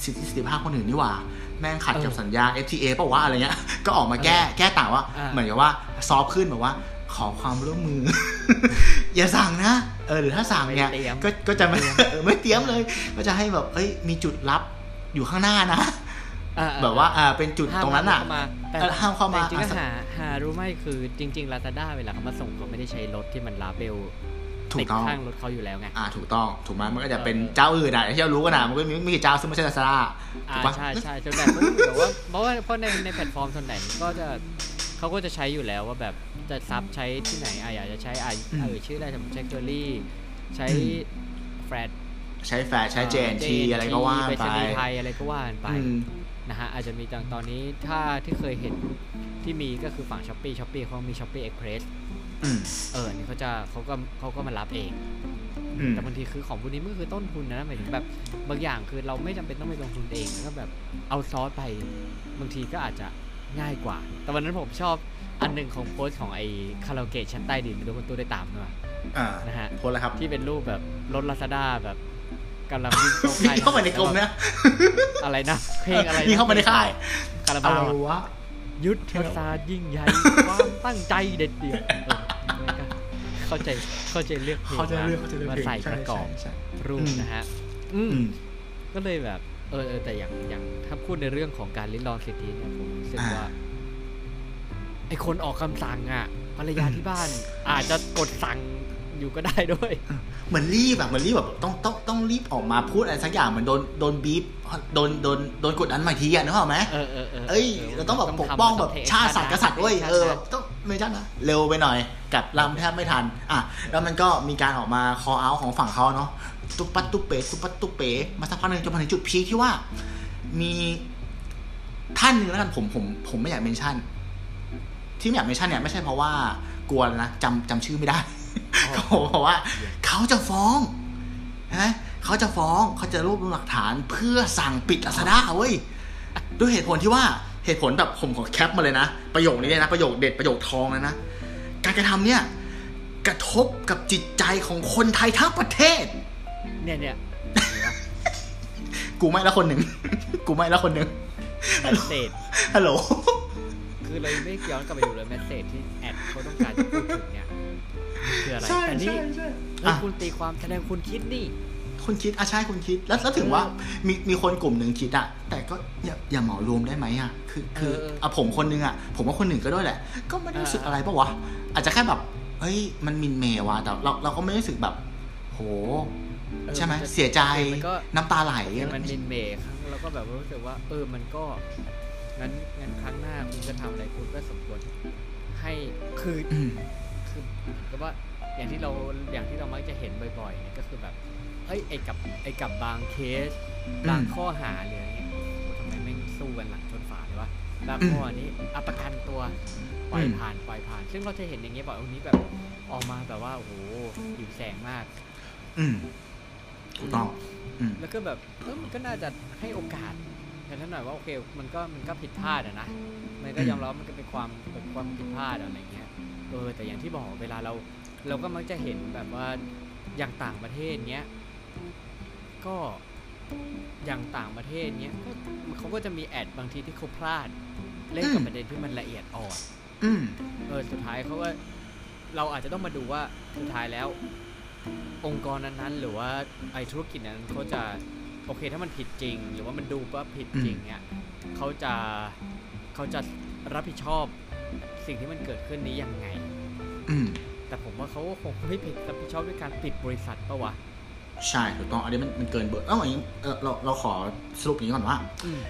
สิทธิเสรีภาพคนอื่นนี่หว่า แม่งขัดกับสัญญา FTA เปล่าวะอะไรเงี้ย ก็ออกมาแก้แก้ต่างว่า เหมือนกับว่าซอฟต์ขึ้นแบบว่าขอความร่วมมือ อย่าสั่งนะเออหรือถ้าสั่งเนี่ยไม่เตรียมก็ก็จะไม่เออไม่เตรียมเลย ก็จะให้แบบเอ้ยมีจุดลับอยู่ข้างหน้านะอ่ แบบว่าอ่าเป็นจุดตรงนั้นอะห้ามเข้ามาแต่เออห้ามเข้ามาแต่จริงๆอะก็หาหารู้ไหมคือจริงๆ Lazada เวลาเขามาส่งเขาไม่ได้ใช้รถที่มัน labelถูติกดต้องข้างรถเขาอยู่แล้วไงอ่าถูกต้องถูกไหมมันก็จะเป็นเออเจ้าอื่นอะที่เรารู้กันนะมันก็มีไม่กี่เจ้าซึ่งไม่ใช่ลาซาด้าถูอ่ากปะใช่ใช่จนแบบแบบว่าเพราะว่าเพราะในในแพลตฟอร์มส่วนไหนก็จะเขาก็จะใช้อยู่แล้วว่าแบบจะ sub ใช้ที่ไหนอะอยากจะใช้อะเออชื่ออะไรสมมติใช้เคอรี่ใช้แฟรดใช้แฟร์ใช้ J&T อะไรก็ว่าไปไปรษณีย์ไทยอะไรก็ว่ากันไปอืม นะฮะอาจจะมีตอนตอนนี้ถ้าที่เคยเห็นที่มีก็คือฝั่ง Shopee Shopee เขามี Shopee Express อืมเออนี่เขาจะเขาก็เขาก็มารับเองอืมแต่บางทีคือของพวกนี้มันก็คือต้นทุนนะหมายถึงแบบบางอย่างคือเราไม่จำเป็นต้องไปลงทุนเองแล้วก็แบบเอาซอสไปบางทีก็อาจจะง่ายกว่า แต่วันนั้นผมชอบอันหนึ่งของโพสต์ของไอ้คาราโอเกะชั้นใต้ดินไม่รู้คนตู้ได้ตามด้วยอ่านะฮะโพสต์แล้วครับที่เป็นรูปแบบรถลาซาด้าแบบ กำลังวิ่งเข้ามีค่ายเข้ามาในกรมนะ อะไรนะ เพลงอะไรนะมีเข้ามาในค่ายคาราอะบาวไรอะวะยุทธศาสตร์ยิ่งใหญ่ความตั้งใจเด็ดเดี่ยวเออแล้วก็เข้าใจเข้าใจเลือกเพลงเขาจะเลือกเขาจะเลือกมาเพลงใส่ประกอบใช่ใช่รูปอืมนะฮะอืมอืมก็เลยแบบเออเออแต่อย่างอย่างถ้าพูดในเรื่องของการลิ้นลองสิทธิเนี่ยผมรู้สึกอ่าว่าไอคนออกคำสั่งอะภรรยาที่บ้าน อาจจะกดสั่งอยู่ก็ได้ด้วย เหมือนรีบแบบเหมือนรีบแบบต้องต้องต้องรีบออกมาพูดอะไรสักอย่างเหมือนโดนโดนบีบโดนโดนโดนกดดันใหม่ทีอะนึกออกไหมเออเออเออเอ้ยเราต้องแบบปกป้องแบบชาติศาสตร์กษัตริย์เว้ยเออแบบต้องไม่ใช่นะเร็วไปหน่อยกับลำแทบไม่ทัน อะ แล้วมันก็มีการออกมา call out ของฝั่งเขาเนาะตุ๊บปัดตุ๊บเป๋ตุ๊บปัดตุ๊บเป๋มาสักพักหนึ่งจนมาถึงจุดพีคที่ว่า มีท่านหนึ่งแล้วกันผมผมผมไม่อยากเมนชั่น ที่ไม่อยากเมนชั่นเนี่ยไม่ใช่เพราะว่ากลัวนะจำจำชื่อไม่ได้ เขาบอกว่า เขาจะฟ้องนะเขาจะฟ้องเขาจะรวบรวมหลักฐานเพื่อสั่งปิดลาซาด้าเว้ยด้วยเหตุผลที่ว่าเหตุผลแบบผมขอแคปมาเลยนะ ประโยคนี้เลยนะ ประโยคเด็ดประโยคทองเลยนะ การกระทำเนี่ย กระทบกับจิตใจของคนไทยทั้งประเทศ เนี่ยเนี่ยกูไม่ละคนหนึ่ง กูไม่ละคนหนึ่งแมสเซจฮัลโหล คือเลยไม่ย้อนกลับไปดูเลยแมสเซจที่แอดเขาต้องการจะพูดถึงเนี่ย มันคืออะไรใช่แต่นี่ใช่ใช่เฮ้ยอะ คุณตีความแสดงคุณคิดนี่ คุณคิดอะใช่คุณคิด แล้วแล้วถึงว่ามีมีคนกลุ่มหนึ่งคิดอะแต่ก็อย่าอย่าเหมารวมได้ไหมอะคือคือเอออะผมคนหนึงอะผมว่าคนหนึ่งก็ด้วยแหละ ก็ไม่ได้รู้สึกอะไรปะวะ อาจจะแค่แบบ เฮ้ย มันมินเมย์ว่ะ แต่เราเราก็ไม่ได้รู้สึกแบบ โห เออใช่ไหมนจะเสียใจ มันก็น้ำตาไหลคือมันมินเมย์ข้างเราก็แบบว่ารู้สึกว่า เออมันก็งั้นงั้นครั้งหน้าคุณจะทำอะไรคุณก็สมควรให้คือ อืม คือเหมือนกับ ว่าอย่างที่เราอย่างที่เรามักจะเห็นบ่อยๆเนี่ยก็คือแบบเอ้ยไอ้กับไอ้กับบางเคส บางข้อหาหรืออะไรเงี้ยโอ้โหทำไมแม่งสู้กันหลังชนฝาเลยวะบางข้อนี้อัประกันตัวปล่อยผ่านปล่อยผ่าน ซึ่งเราจะเห็นอย่างเงี้ยบ่อยวันนี้แบบออกมาแบบว่าโอ้โหหิวแสงมาก อืมถูกต้องอืมแล้วก็แบบเออมันก็น่าจะให้โอกาสกันท่านหน่อยว่าโอเค มันก็มันก็ผิดพลาดอะนะมันก็ยอมรับว่ามันก็เป็นความเป็นความผิดพลาดอะไรเงี้ย เออแต่อย่างที่บอกเวลาเราเราก็มักจะเห็นแบบว่าอย่างต่างประเทศเนี้ยก็อย่างต่างประเทศเนี้ยก็เขาก็จะมีแอดบางทีที่เขาพลาดเล่นกับอืมประเด็นที่มันละเอียดอ่อนอืมเออสุดท้ายเขาก็เราอาจจะต้องมาดูว่าสุดท้ายแล้ว องค์กรนั้นๆ หรือว่าไอธุรกิจนั้นเขาจะโอเคถ้ามันผิดจริง หรือว่ามันดูว่าผิดจริงเนี่ยเขาจะเขาจะรับผิดชอบ สิ่งที่มันเกิดขึ้นนี้ยังไงอืมแต่ผมว่าเขาก็คงไม่ผิดรับผิดชอบด้วยการปิดบริษัทปะวะใช่ถูกต้องอันนี้มันมันเกินเบอร์เอ้าอย่างนี้เออเราเราขอสรุปอย่างนี้ก่อนว่าอืม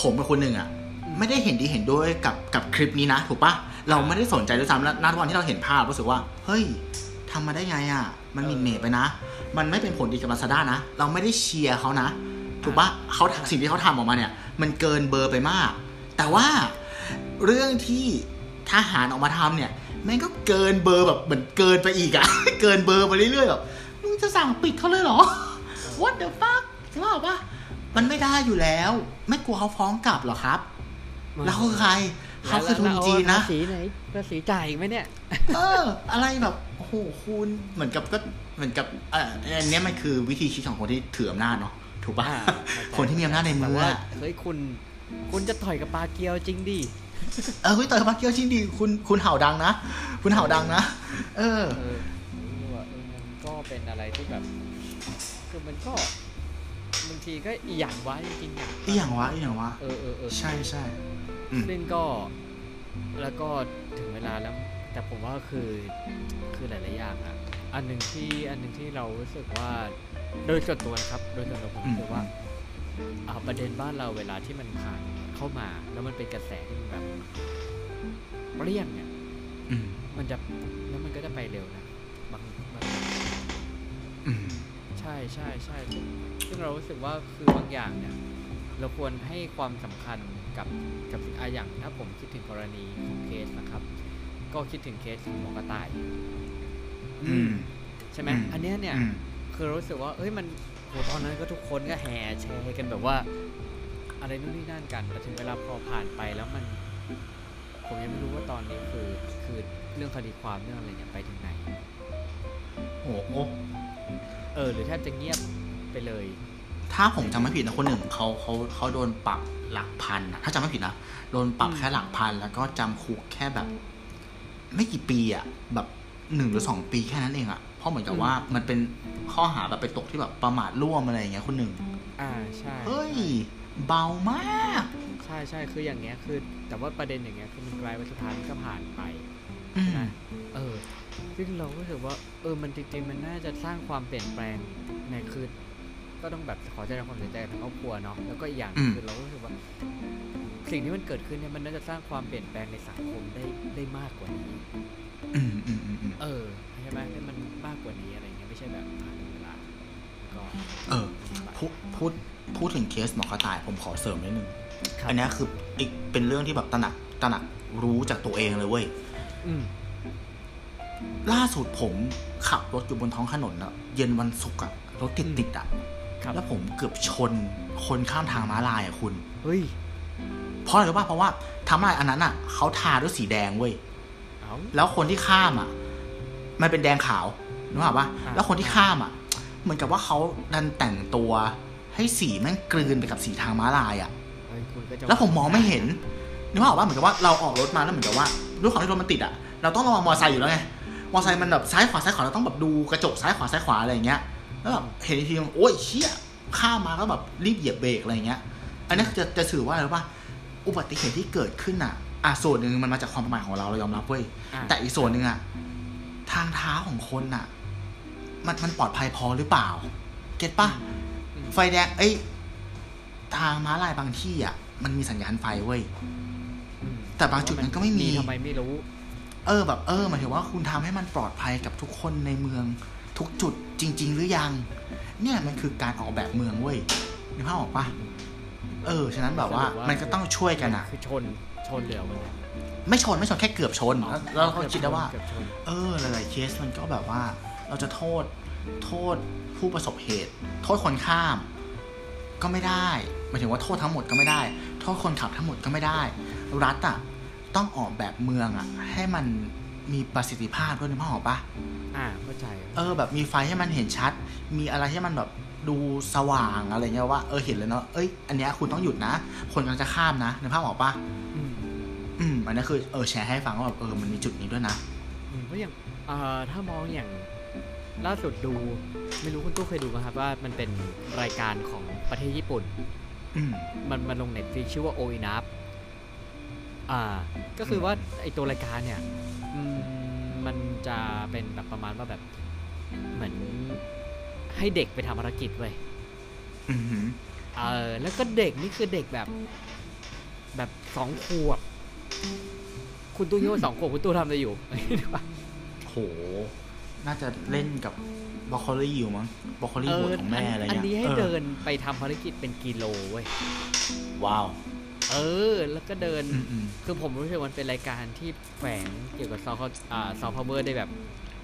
ผมเป็นคนหนึ่งอะอืมไม่ได้เห็นดีเห็นด้วยกับกับคลิปนี้นะถูกปะเราไม่ได้สนใจด้วยซ้ำแล้วณวันที่เราเห็นภาพรู้สึกว่า เฮ้ยทำมาได้ไงอะ มันหมินเมย์ไปนะ มันไม่เป็นผลดีกับลาซาด้านะ เราไม่ได้เชียร์เขานะถูกปะเขาสิ่งที่เขาทำออกมาเนี่ย มันเกินเบอร์ไปมาก แต่ว่าเรื่องที่ ทหารออกมาทำเนี่ยแม่งก็เกินเบอร์แบบเหมือนเกินไปอีกอะเกินเบอร์ไปเรื่อยๆแบบมึงจะสั่งปิดเขาเลยเหรอ what the fuck ใช่ป่ะมันไม่ได้อยู่แล้ว ไม่กลัวเขาฟ้องกลับเหรอครับ แล้วเขาคือใครเขาคือทุนจีนนะภาษีไหนภาษีจ่ายอีกไหมเนี่ย เออ อะไรแบบโอ้โหคุณเหมือนกับก็เหมือนกับเอ่ออันเนี้ยมันคือวิธีคิดของคนที่ถืออำนาจเนาะถูกป่ะอ่าเข้าใจคนที่มีอำนาจในมืแต่อว่าอะเฮ้ยคุณ คุณจะต่อยกับปลาเกียวจริงดิ เออคุณต่อยมาเกียวชินดี คุณคุณเห่าดังนะ คุณเห่าดังนะ เออเออรู้ว่ามันก็เป็นอะไรที่แบบ คือมันก็บางทีก็อีหยังวะจริงๆอะอีหยังวะอีหยังวะเออเออเออใช่ใช่อืมซึ่งก็ แล้วก็ถึงเวลาแล้ว แต่ผมว่าคือคือหลายๆอย่างอะ อันหนึ่งที่อันหนึ่งที่เรารู้สึกว่า โดยส่วนตัวนะครับ โดยส่วนตัวผมรู้สึกว่าอ่าประเด็นบ้านเราเวลาที่มันผ่าน เข้ามา แล้วมันเป็นกระแสที่มันแบบเปรี้ยงเนี่ยอืมมันจะแล้วมันก็จะไปเร็วนะบางบางอืมใช่ใช่ใช่ซึ่งซึ่งเรารู้สึกว่าคือบางอย่างเนี่ย เราควรให้ความสำคัญกับกับสิ่งอะอย่างถ้าผมคิดถึงกรณีของเคสนะครับ ก็คิดถึงเคสของหมอกระต่าย อืมใช่ไหมอืมอันเนี้ยเนี่ยอืมคือรู้สึกว่า เอ้ยมันโหตอนนั้นก็ทุกคนก็แห่แชร์กันแบบว่า อะไรนู่นนี่นั่นกัน แต่ถึงเวลาพอผ่านไปแล้วมัน ผมยังไม่รู้ว่าตอนนี้คือคือเรื่องคดีความเรื่องอะไรเนี่ยไปถึงไหน โอ้โหเออ หรือแทบจะเงียบไปเลย ถ้าผมจำไม่ผิดนะคนหนึ่งเขาเขาเขาโดนปรับหลักพันนะถ้าจำไม่ผิดนะโดนปรับอืมแค่หลักพันแล้วก็จำคุกแค่แบบ ไม่กี่ปีอะแบบหนึ่งหรือสองปีแค่นั้นเองอะเพราะเหมือนกับว่ามันเป็นข้อหาแบบไปตกที่แบบประมาทร่วมอะไรอย่างเงี้ยคนหนึ่ง อ่าใช่ เฮ้ย เบามาก ใช่ใช่คืออย่างเงี้ยคือ แต่ว่าประเด็นอย่างเงี้ยคือมันกลายเป็นสุดท้ายมันก็ผ่านไปอืมนะเออ ซึ่งเราก็รู้สึกว่า เออมันจริงๆมันน่าจะสร้างความเปลี่ยนแปลงในคือก็ต้องแบบขอแสดงความเสียใจกับทั้งครอบครัวเนาะแล้วก็อีกอย่างอืมคือเราก็รู้สึกว่า สิ่งที่มันเกิดขึ้นเนี่ยมันน่าจะสร้างความเปลี่ยนแปลงในสังคมได้ได้มากกว่านี้อืมอืมอืมอืมเออใช่ไหมให้มันมากกว่านี้อะไรเงี้ยไม่ใช่แบบผ่าน เวลาแล้วก็เออพูดพูดพูดถึงเคสหมอกระต่ายผมขอเสริมนิดนึงครับอันเนี้ยคืออีกเป็นเรื่องที่แบบตระหนักตระหนักรู้จากตัวเองเลยเว้ยอืมล่าสุดผมขับรถอยู่บนท้องถนนอะเย็นวันศุกร์อะรถติดติดๆอะครับแล้วผมเกือบชนคนข้ามทางม้าลายอะคุณ เฮ้ย เพราะอะไรรู้ป่ะเพราะว่าทางม้าลายอันนั้นอะเขาทาด้วยสีแดงเว้ยเอาแล้วคนที่ข้ามอะมันเป็นแดงขาวนึกออกปะอ่าแล้วคนที่ข้ามอะ เหมือนกับว่าเขาดันแต่งตัวให้สีแม่งกลืนไปกับสีทางม้าลายอะเฮ้ยคุณก็จะแล้วผมมองไม่เห็นนึกออกว่าเหมือนกับว่าเราออกรถมาแล้วเหมือนกับว่าด้วยความที่รถมันติดอะเราต้องระวังมอเตอร์ไซค์อยู่แล้วไงมอเตอร์ไซค์มันแบบซ้ายขวาซ้ายขวาเราต้องแบบดูกระจกซ้ายขวาซ้ายขวาอะไรอย่างเงี้ยแล้วแบบเห็นอีกทีนึงโอ้ยเชี่ยข้ามมาก็แบบรีบเหยียบเบรกอะไรอย่างเงี้ย อันนี้จะจะสื่อว่าอะไรรู้ป่ะอุบัติเหตุที่เกิดขึ้นอะอะส่วนหนึ่งมันมาจากความประมาทของเราเรายอมรับเว้ยอะแต่อีกส่วนหนึ่งอะทางเท้าของคนอะ มันมันปลอดภัยพอหรือเปล่า เก็ตปะอืมไฟแดง เอ้ย ทางม้าลายบางที่อะ มันมีสัญญาณไฟเว้ยอืมแต่บางจุดมันก็ไม่มีทำไมไม่รู้ เออ แบบเออหมายถึงว่าคุณทำให้มันปลอดภัยกับทุกคนในเมือง ทุกจุดจริง ๆ หรือยัง เนี่ยมันคือการออกแบบเมืองเว้ยนึกภาพออกปะเออ ฉะนั้นแบบว่าสรุปว่ามัมันก็ต้องช่วยกันอะ คือชน ชนเหลือมันเนี่ยไม่ชนไม่ชนแค่เกือบชน แล้วแล้วเราก็คิดได้ว่าเกือบชนเออหลายๆเคสมันก็แบบว่า เราจะโทษโทษผู้ประสบเหตุ โทษคนข้ามก็ไม่ได้หมายถึงว่าโทษทั้งหมดก็ไม่ได้ โทษคนขับทั้งหมดก็ไม่ได้ รัฐอะต้องออกแบบเมืองอะ ให้มันมีประสิทธิภาพด้วยนึกภาพออกปะอ่าเข้าใจเออ แบบมีไฟให้มันเห็นชัด มีอะไรให้มันแบบดูสว่างอะไรเงี้ยว่าเออเห็นเลยเนาะเอ้ยอันเนี้ยคุณต้องหยุดนะ คนกำลังจะข้ามนะนึกภาพออกปะอืมอืมอันนี้คือเออแชร์ให้ฟังว่าแบบเออมันมีจุดนี้ด้วยนะอืมเพราะอย่างเอ่อถ้ามองอย่าง ล่าสุดดูไม่รู้คุณตู้เคยดูไหมครับว่ามันเป็นรายการของประเทศญี่ปุ่นอืมมันมันลงเน็ตฟลิกชื่อว่าโอ i ินับอ่า ก็คือว่าไอตัวรายการเนี่ยอืมมันจะเป็นแบบประมาณว่าแบบเหมือนให้เด็กไปทำภารกิจเว้ยอือหือเออแล้วก็เด็กนี่คือเด็กแบบ แบบสองขวบ คุณตู้คิดว่าสองขวบคุณตู้ทำอะไรอยู่โห น่าจะเล่นกับบรอกโคลี่อยู่มั้งบรอกโคลี่บทของแม่อะไรอันเงี้ยนี้ให้ออเดินไปทำภารกิจเป็นกิโลเว้ยว้าว เออ แล้วก็เดินอืมอืมคือผมรู้สึกว่ามันเป็นรายการที่แฝงเกี่ยวกับซอฟต์อ่าซอฟต์พาวเวอร์ได้แบบ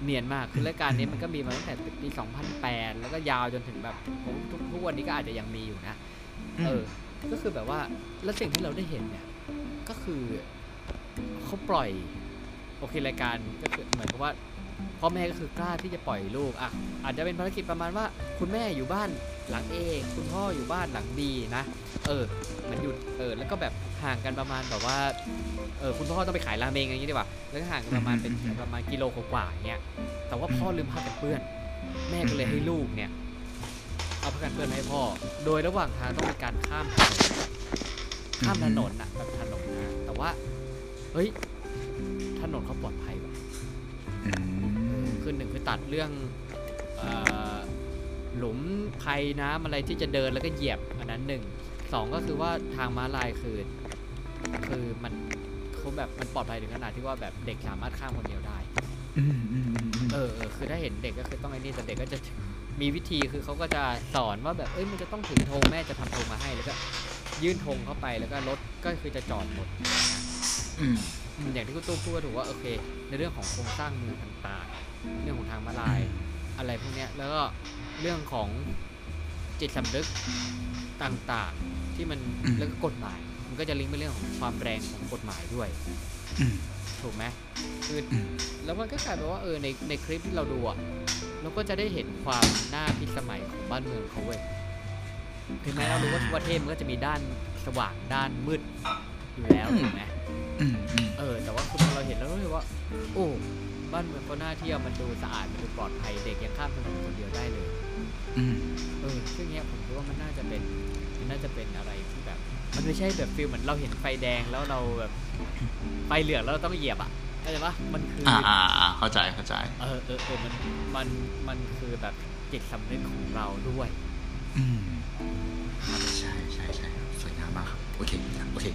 เนียนมาก คือรายการนี้มันก็มีมาตั้งแต่ปี 2008 แล้วก็ยาวจนถึงแบบผมทุกทุกวันนี้ก็อาจจะยังมีอยู่นะ เออ ก็คือแบบว่า แล้วสิ่งที่เราได้เห็นเนี่ย ก็คือเขาปล่อย โอเครายการก็คือเหมือนกับว่า พ่อแม่ก็คือกล้าที่จะปล่อยลูกอะอาจจะเป็นภารกิจประมาณว่า คุณแม่อยู่บ้านหลัง A คุณพ่ออยู่บ้านหลัง B นะเออเหมือนอยู่เออแล้วก็แบบห่างกันประมาณแบบว่าเออคุณพ่อต้องไปขายราเมงอย่างนี้ดีกว่าแล้วก็ห่างกันประมาณเป็นประมาณกิโลกว่าๆอย่างเงี้ยแต่ว่าพ่อลืมผ้ากันเปื้อน แม่ก็เลยให้ลูกเนี่ยเอาผ้ากันเปื้อนมาให้พ่อ โดยระหว่างทางต้องมีการข้ามถนนข้ามถนนอะแบบถนนนะแต่ว่าเฮ้ยถนนเขาปลอดภัยว่ะอืมคือหนึ่งคือ ตัดเรื่องเอ่อหลุมภัยน้ำอะไรที่จะเดินแล้วก็เหยียบอันนั้นหนึ่งสองก็คือว่าทางม้าลายคือคือมันเขาแบบมันปลอดภัยถึงขนาดที่ว่าแบบเด็กสามารถข้ามคนเดียวได้อืมอืมอืมอืมเออเออคือถ้าเห็นเด็กก็คือต้องไอ้นี่แต่เด็กก็จะมีวิธีคือเขาก็จะสอนว่าแบบเอ้ยมันจะต้องถึงธงแม่จะทำธงมาให้แล้วก็ยื่นธงเข้าไปแล้วก็รถก็คือจะจอดหมด อืมอืมอย่างที่คุณตู้พูดก็ถูกว่าโอเค ในเรื่องของโครงสร้างเมืองต่างๆ เรื่องของทางมาลายอะไรพวกเนี้ยแล้วก็เรื่องของจิตสำนึกต่างๆ ที่มันแล้วก็กฎหมาย มันก็จะลิงก์ไปเรื่องของความแรงของกฎหมายด้วยอืมถูกไหมคืออมแล้วมันก็กลายเป็นว่าเออในในคลิปที่เราดูอะเราก็จะได้เห็นความน่าพิสมัยของบ้านเมืองเขาเว้ยถึงแม้เรารู้ว่าทุกประเทศมันก็จะมีด้านสว่างด้านมืดอยู่แล้วถูกไหมอืมอืม เออ แต่ว่าคือพอเราเห็นแล้วรู้สึกว่า โอ้บ้านเมืองเขาน่าเที่ยวมันดูสะอาดมันดูปลอดภัยเด็กยังข้ามถนนคนเดียวได้เลยอืมเออซึ่งเนี้ยผมคิดว่ามันน่าจะเป็นมันน่าจะเป็นอะไรที่แบบ มันไม่ใช่แบบฟิลเหมือนเราเห็นไฟแดงแล้วเราแบบไฟเหลืองแล้วเราต้องเหยียบอะเข้าใจปะมันคือออ่าอ่าอ่าเข้าใจเข้าใจเออเออเออมันมันมันคือแบบจิตสำนึกของเราด้วย อืมใช่ใช่ใช่สวยงามมากครับโอเคโอเค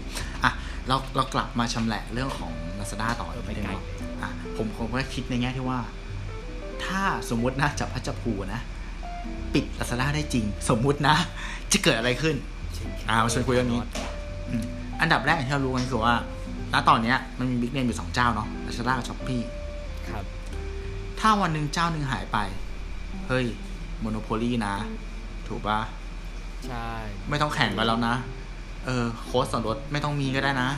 อะ เราเรากลับมาชำแหละเรื่องของ Lazada ต่อเออไปนิดนึงไกลเนาะอะผมผมก็คิดในแง่ที่ว่า ถ้าสมมุตินะจับพัชภูนะ ปิด Lazada ได้จริง สมมุตินะ จะเกิดอะไรขึ้น อ่ามาชวนคุยเรื่องนี้ อืมอันดับแรกที่เรารู้กันคือว่าณตอนเนี้ยมันมีบิ๊กเนมอยู่สองเจ้าเนาะ Lazada กับ Shopee ครับ ถ้าวันหนึ่งเจ้าหนึ่งหายไป เฮ้ย โมโนโพลีนะ ถูกปะใช่ ไม่ต้องแข่งกันแล้วนะ เออโค้ดส่วนลดไม่ต้องมีก็ได้นะ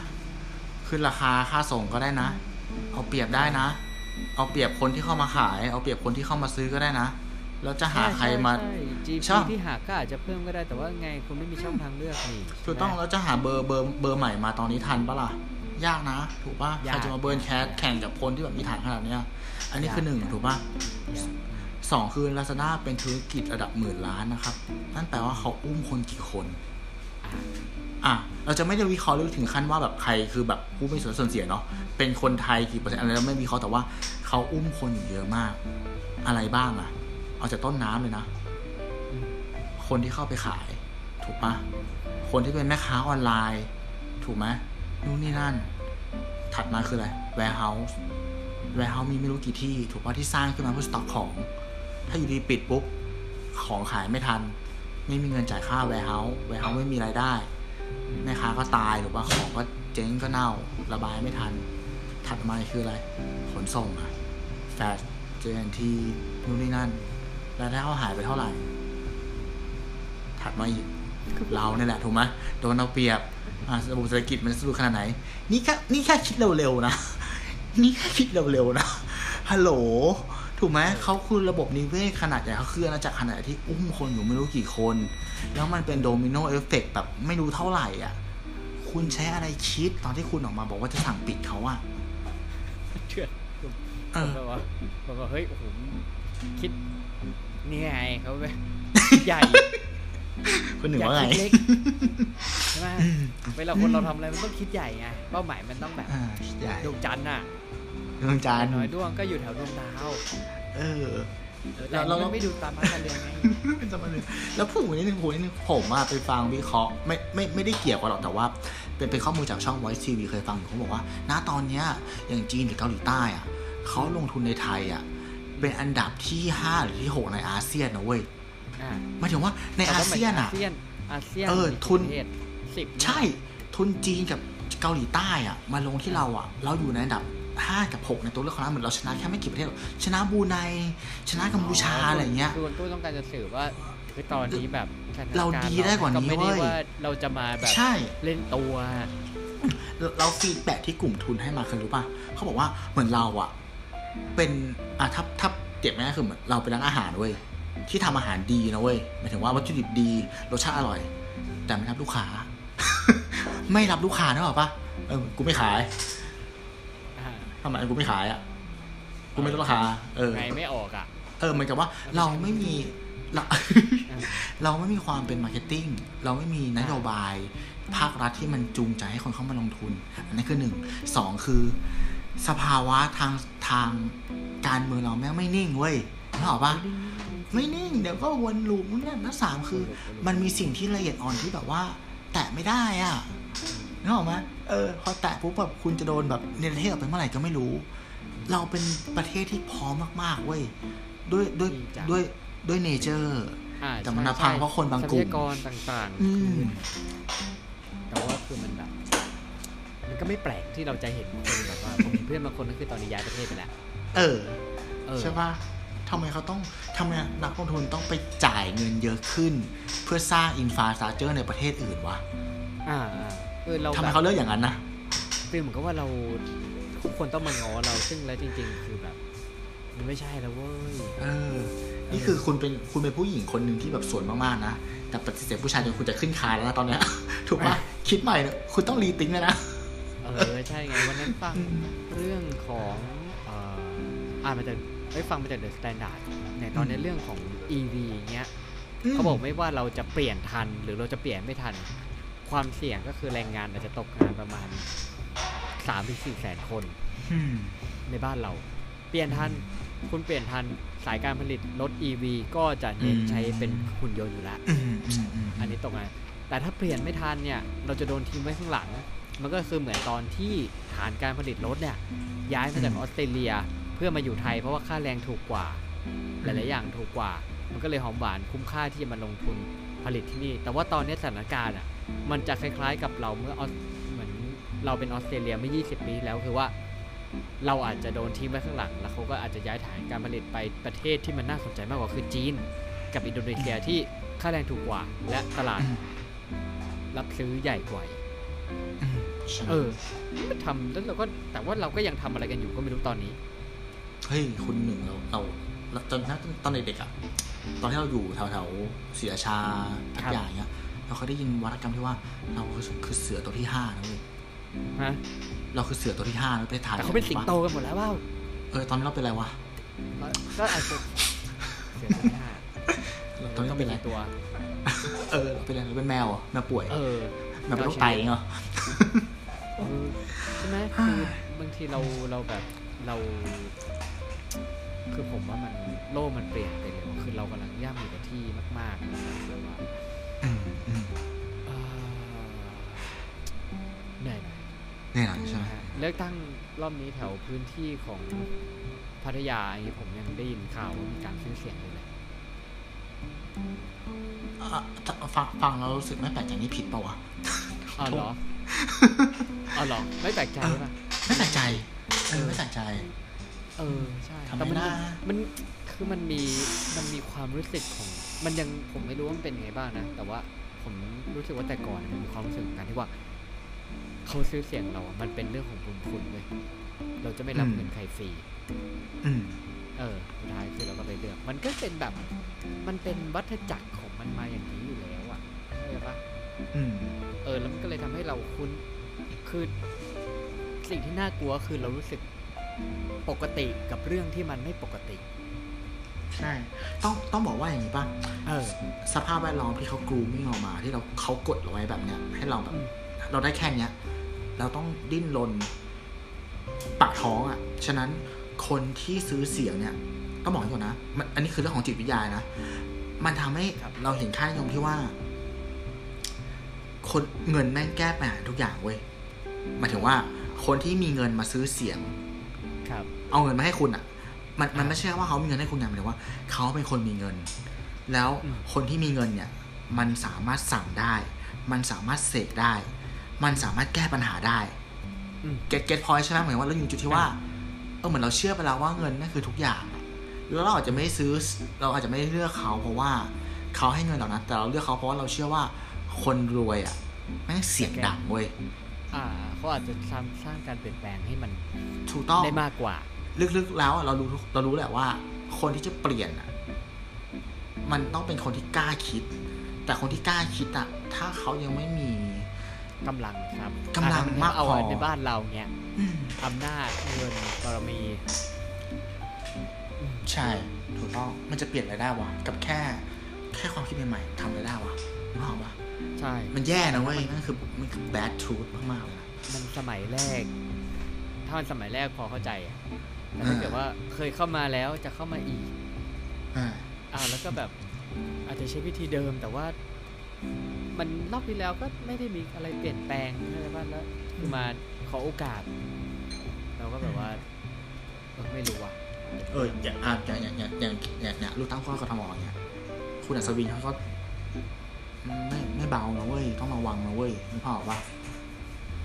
ขึ้นราคาค่าส่งก็ได้นะ เอาเปรียบได้นะ เอาเปรียบคนที่เข้ามาขาย เอาเปรียบคนที่เข้ามาซื้อก็ได้นะแล้วจะหาใครมาใช่ใช่ GP ที่หาก็อาจจะเพิ่มก็ได้แต่ว่าไงคุณไม่มีช่องทางเลือกนี่ถูกต้องใช่ไหมแล้วจะหาเบอร์เบอร์เบอร์ใหม่มาตอนนี้ทันปะล่ะยากนะ ถูกปะยากใครจะมา burn cash แข่งกับคนที่แบบมีฐานขนาดเนี้ย อันนี้คือหนึ่งถูกปะสองคือ Lazada เป็นธุรกิจระดับหมื่นล้านนะครับ นั่นแปลว่าเขาอุ้มคนกี่คน อะเราจะไม่ได้วิเคราะห์ลึกถึงขั้นว่าแบบใครคือแบบผู้มีส่วนส่วนเสียเนาะเป็นคนไทยกี่เปอร์เซ็นต์อะไรเราไม่วิเคราะห์แต่ว่าเขาอุ้มคนอยู่เยอะมาก อะไรบ้างอะเอาจากต้นน้ำเลยนะ คนที่เข้าไปขาย ถูกปะคนที่เป็นแม่ค้าออนไลน์ ถูกไหมนู่นนี่นั่น ถัดมาคืออะไร warehouse warehouse มีไม่รู้กี่ที่ ถูกปะที่สร้างขึ้นมาเพื่อสต็อกของ ถ้าอยู่ดีปิดปุ๊บของขายไม่ทัน ไม่มีเงินจ่ายค่า warehouse warehouse ไม่มีรายได้ แม่ค้าก็ตายหรือว่าของก็เจ๊งก็เน่าระบายไม่ทัน ถัดมาคืออะไร ขนส่งอะแฟชเจนทีนู่นนี่นั่นรายได้เขาหายไปเท่าไหร่ ถัดมาอีกเราเนี่ยแหละ ถูกไหมโดนเอาเปรียบอาระบบเศรษฐกิจมันสะดุดขนาดไหน นี่แค่นี่แค่คิดเร็วๆนะ นี่แค่คิดเร็วๆนะ ฮัลโหล ถูกไหมเขาคือระบบนิเวศขนาดใหญ่เขาคืออาณาจักรขนาดใหญ่ที่อุ้มคนอยู่ไม่รู้กี่คน แล้วมันเป็น domino effect แบบไม่รู้เท่าไหร่อะ คุณใช้อะไรคิดตอนที่คุณออกมาบอกว่าจะสั่งปิดเขาอะเชื่อเออแบบว่าแบบว่าเฮ้ยโอ้โหคิดนี่ไงเขาไปใหญ่คุณหนึ่งอยากว่าไงคิดเล็กใช่ไหมเวลาคนเราทำอะไรมันต้องคิดใหญ่ไงเป้าหมายมันต้องแบบอ่าใหญ่ดวงจันทร์น่ะ ดวงจันทร์น้อยดวงก็อยู่แถวดวงดาว เออเออแต่วแล้วมันไม่ดูตามพันเรือนไงจะมาเลยแล้วพูดนิดนึงพูดนิดนึงผมอะไปฟังวิเคราะห์ไม่ไม่ไม่ได้เกี่ยวกับหรอกแต่ว่า เป็นเป็นข้อมูลจากช่อง Voice TV เคยฟังเขาบอกว่า ณตอนเนี้ยอย่างจีนหรือเกาหลีใต้อะเขาลงทุนในไทยอะเป็นอันดับที่ห้าหรือที่หกในอาเซียนนะเว้ยหมายถึงว่าในอาเซียนอะอาเซียนอาเออทุนสิบใช่ ทุนจีนกับเกาหลีใต้อะมาลงที่เราอะ เราอยู่ในอันดับ ห้ากับหกในตัวเลือกของเราเหมือนเราชนะแค่ไม่กี่ประเทศหรอกชนะบรูไนชนะกัมพูชาอะไรอย่างเงี้ยคือคุณตู้ต้องการจะสื่อว่าคือตอนนี้แบบสถนกเราดีได้กว่านี้ก็ไม่ได้เว้ยว่าเราจะมาแบบใช่เล่นตัวเราฟีดแบ็ที่กลุ่มทุนให้มาคือรู้ป่ะเขาบอกว่าเหมือนเราอะเป็นอะถ้าถ้าเจ็บไหมคือเหมือนเราเป็นร้านอาหารเว้ยที่ทำอาหารดีนะเว้ยหมายถึงว่าวัตถุดิบดีรสชาติอร่อย แต่ไม่รับลูกค้า ไม่รับลูกค้านึกออกปะเออกูไม่ขายอ่า ทำไมกูไม่ขายอะกูไม่ลดราคา เออ ไงไม่ออกอะ เออเหมือนกับว่าเราไม่มีเราอ่าเราไม่มีความเป็น marketing เราไม่มีนโยบาย ภาครัฐที่มันจูงใจให้คนเข้ามาลงทุน อันนี้คือหนึ่งสองคือสภาวะทางทางการเมืองเราแม่งไม่นิ่งเว้ยนึกออกปะไม่นิ่ง เดี๋ยวก็วน loop นู่นนั่นแล้วสามคือ มันมีสิ่งที่ละเอียดอ่อนที่แบบว่า แตะไม่ได้อะ นึกออกไหมเออพอแตะปุ๊บแบบคุณจะโดนแบบเนรเทศออกไปเมื่อไหร่ก็ไม่รู้ เราเป็นประเทศที่พร้อมมากๆเว้ยด้วยด้วยจริงจังด้วยด้วยเนเจอร์อ่าแต่มันใช่มาพังเพราะคนบางกลุ่มทรัพยากรต่างๆอืมแต่ว่าคือมันแบบมันก็ไม่แปลกที่เราจะเห็นคนแบบว่าผมมีเพื่อนบางคนก็คือตอนนี้ย้ายประเทศไปแล้วเออเออใช่ปะทำไมเขาต้องทำไมนักลงทุนต้องไปจ่ายเงินเยอะขึ้น เพื่อสร้าง infrastructure ในประเทศอื่นวะอ่า อ่าคือเราทำไมแบบเขาเลือกอย่างนั้นนะคือเหมือนกับว่าเราทุกคนต้องมาง้อเราซึ่งแล้วจริง ๆ คือแบบมันไม่ใช่แล้วเว้ยเออ นี่คือคุณเป็นคุณเป็นผู้หญิงคนหนึ่งที่แบบสวยมากๆนะแต่ปฏิเสธผู้ชายจนคุณจะขึ้นคานแล้วนะตอนเนี้ยถูกปะคิดใหม่เนี่ยคุณต้อง rethinking เลยนะเออใช่ไงวันนั้นฟังเรื่องของเอ่ออ่านมาจากไอ้ยฟังมาจาก The Standard ในตอนในเรื่องของ EV อย่างเงี้ยเขาบอกไม่ว่าเราจะเปลี่ยนทันหรือเราจะเปลี่ยนไม่ทัน ความเสี่ยงก็คือแรงงานอาจจะตกงานประมาณ 3 ถึงสี่แสนคนอืมในบ้านเรา เปลี่ยนทัน คุณเปลี่ยนทันสายการผลิตรถ EV ก็จะเน้นใช้เป็นหุ่นยนต์อยู่แล้วอืมอืมอืมอันนี้ตกงานแต่ถ้าเปลี่ยนไม่ทันเนี่ย เราจะโดนทิ้งไว้ข้างหลัง มันก็คือเหมือนตอนที่ฐานการผลิตรถเนี่ย ย้ายมาจากออสเตรเลียเพื่อมาอยู่ไทยเพราะว่าค่าแรงถูกกว่า หลายๆอย่างถูกกว่า มันก็เลยหอมหวานคุ้มค่าที่จะมาลงทุนผลิตที่นี่ แต่ว่าตอนนี้สถานการณ์อะมันจะคล้ายๆกับเราเมื่อออสเหมือนเราเป็นออสเตรเลียเมื่อ 20 ปีที่แล้วคือว่า เราอาจจะโดนทิ้งไว้ข้างหลัง แล้วเขาก็อาจจะย้ายฐานการผลิตไปประเทศที่มันน่าสนใจมากกว่าคือจีน กับอินโดนีเซียที่ค่าแรงถูกกว่า และตลาด รับซื้อใหญ่กว่าอีกอืมใช่เออมันทำแล้วเราก็แต่ว่าเราก็ยังทำอะไรกันอยู่ก็ไม่รู้ตอนนี้ เฮ้ยคุณหนึ่งเราเราเราตอนนั้นตอนเด็กๆอะ ตอนที่เราอยู่แถวแถวๆศรีราชาพัทยาอย่างเงี้ย เราเคยได้ยินวรรณกรรมที่ว่า เราคือคือเสือตัวที่ห้านะเว้ยฮะเราคือเสือตัวที่ห้าในประเทศไทยแต่เขาเป็นสิงโตกันหมดแล้วว้าวเออตอนนี้เราเป็นอะไรวะก็อาจจะเสียตัวที่ห้าตอนนี้เราเป็นอะไรกี่ตัว เออเราเป็นอะไรเราเป็นแมวเหรอแมวป่วย เออแมวเป็นโรคไตเหรอเออใช่ไหมคือบางทีเราเราแบบเรา คือผมว่ามันโลกมันเปลี่ยนไปเร็ว คือเรากำลังย่ำอยู่กับที่มากๆนะครับแบบว่าอืมอืมเอ่อแน่นอนใช่ไหมนะฮะเลือกตั้งรอบนี้แถวพื้นที่ของพัทยาอย่างนี้ผมยังได้ยินข่าวว่ามีการซื้อเสียงเลยนะอะฟังฟังแล้วรู้สึกไม่แปลกใจนี่ผิดเปล่าวะอ๋อเหรออ๋อเหรอไม่แปลกใจป่ะไม่แปลกใจเออไม่แปลกใจ เออใช่ทำไมแต่มันนะมัน คือมันมีมันมีความรู้สึกของ มันยังผมไม่รู้ว่ามันเป็นยังไงบ้างนะ แต่ว่าผมรู้สึกว่าแต่ก่อนมันมีความรู้สึกของการที่ว่าเขาซื้อเสียงเราอะมันเป็นเรื่องของบุญคุณเลยเราจะไม่รับเงินใครฟรีอืมเออสุดท้ายคือเราก็ไปเลือก มันก็เป็นแบบ มันเป็นวัฏจักรของมันมาอย่างนี้อยู่แล้วอะเข้าใจปะอืมเออ แล้วมันก็เลยทำให้เราคุ้น คือสิ่งที่น่ากลัวคือเรารู้สึกปกติกับเรื่องที่มันไม่ปกติ ใช่ ต้องต้องบอกว่าอย่างนี้ป่ะเออสภาพแวดล้อมที่เขากรูมิ่งออกมา ที่เราเขากดเราไว้แบบเนี้ย ให้เราแบบอืมเราได้แค่เนี้ย เราต้องดิ้นรนปากท้องอะ ฉะนั้นคนที่ซื้อเสียงเนี่ยต้องบอกให้ก่อนนะมันอันนี้คือเรื่องของจิตวิทยานะ มันทำให้เราเห็นค่านิยมที่ว่า คนเงินแม่งแก้ปัญหาทุกอย่างเว้ยหมายถึงว่า คนที่มีเงินมาซื้อเสียง ครับ เอาเงินมาให้คุณอะ มันมันอ่าไม่ใช่ว่าเขามีเงินให้คุณอย่างเดียวว่าเขาเป็นคนมีเงิน แล้วอืมคนที่มีเงินเนี่ย มันสามารถสั่งได้ มันสามารถเสกได้ มันสามารถแก้ปัญหาได้อืมเก็ตเก็ตพอยใช่ไหมเหมือนว่าเราอยู่จุดที่ว่าเออเหมือนเราเชื่อไปแล้วว่าเงินนั่นคือทุกอย่างอะแล้วเราอาจจะไม่ซื้อ เราอาจจะไม่เลือกเขาเพราะว่าเขาให้เงินเรานะแต่เราเลือกเขาเพราะว่าเราเชื่อว่าคนรวยอะแม่งเสียงดังเว้ยอ่าเขาอาจจะทำสร้างการเปลี่ยนแปลงให้มันถูกต้องได้มากกว่า ลึกๆแล้วอะเรารู้เรารู้แหละว่า คนที่จะเปลี่ยนอะ มันต้องเป็นคนที่กล้าคิด แต่คนที่กล้าคิดอะ ถ้าเขายังไม่มีกำลังครับกำลังอะมากเอาพอในบ้านเราเนี้ยอืมอำนาจเงินบารมี ใช่ถูกต้องมันจะเปลี่ยนอะไรได้วะกับแค่ แค่ความคิดใหม่ๆทำอะไรได้วะนึกออกปะใช่ มันแย่นะเว้ยนั่นคือมันคือ bad truth มากๆเลยนะมันสมัยแรก ถ้ามันสมัยแรกพอเข้าใจ อะแต่ถ้าเกิดว่าเคยเข้ามาแล้วจะเข้ามาอีกอ่าอ่าแล้วก็แบบอาจจะใช้วิธีเดิมแต่ว่า มันรอบที่แล้วก็ไม่ได้มีอะไรเปลี่ยนแปลงอะไรบ้างแล้วคือมาขอโอกาส เราก็แบบว่าเออไม่รู้อะเอออย่างอะอย่างอย่างอย่างอย่างอย่างเนี่ยลูกตั้งข้อกทมอย่างเงี้ยคุณอัศวินเขาก็ไม่ไม่เบานะเว้ยต้องระวังนะเว้ยนึกภาพออกปะ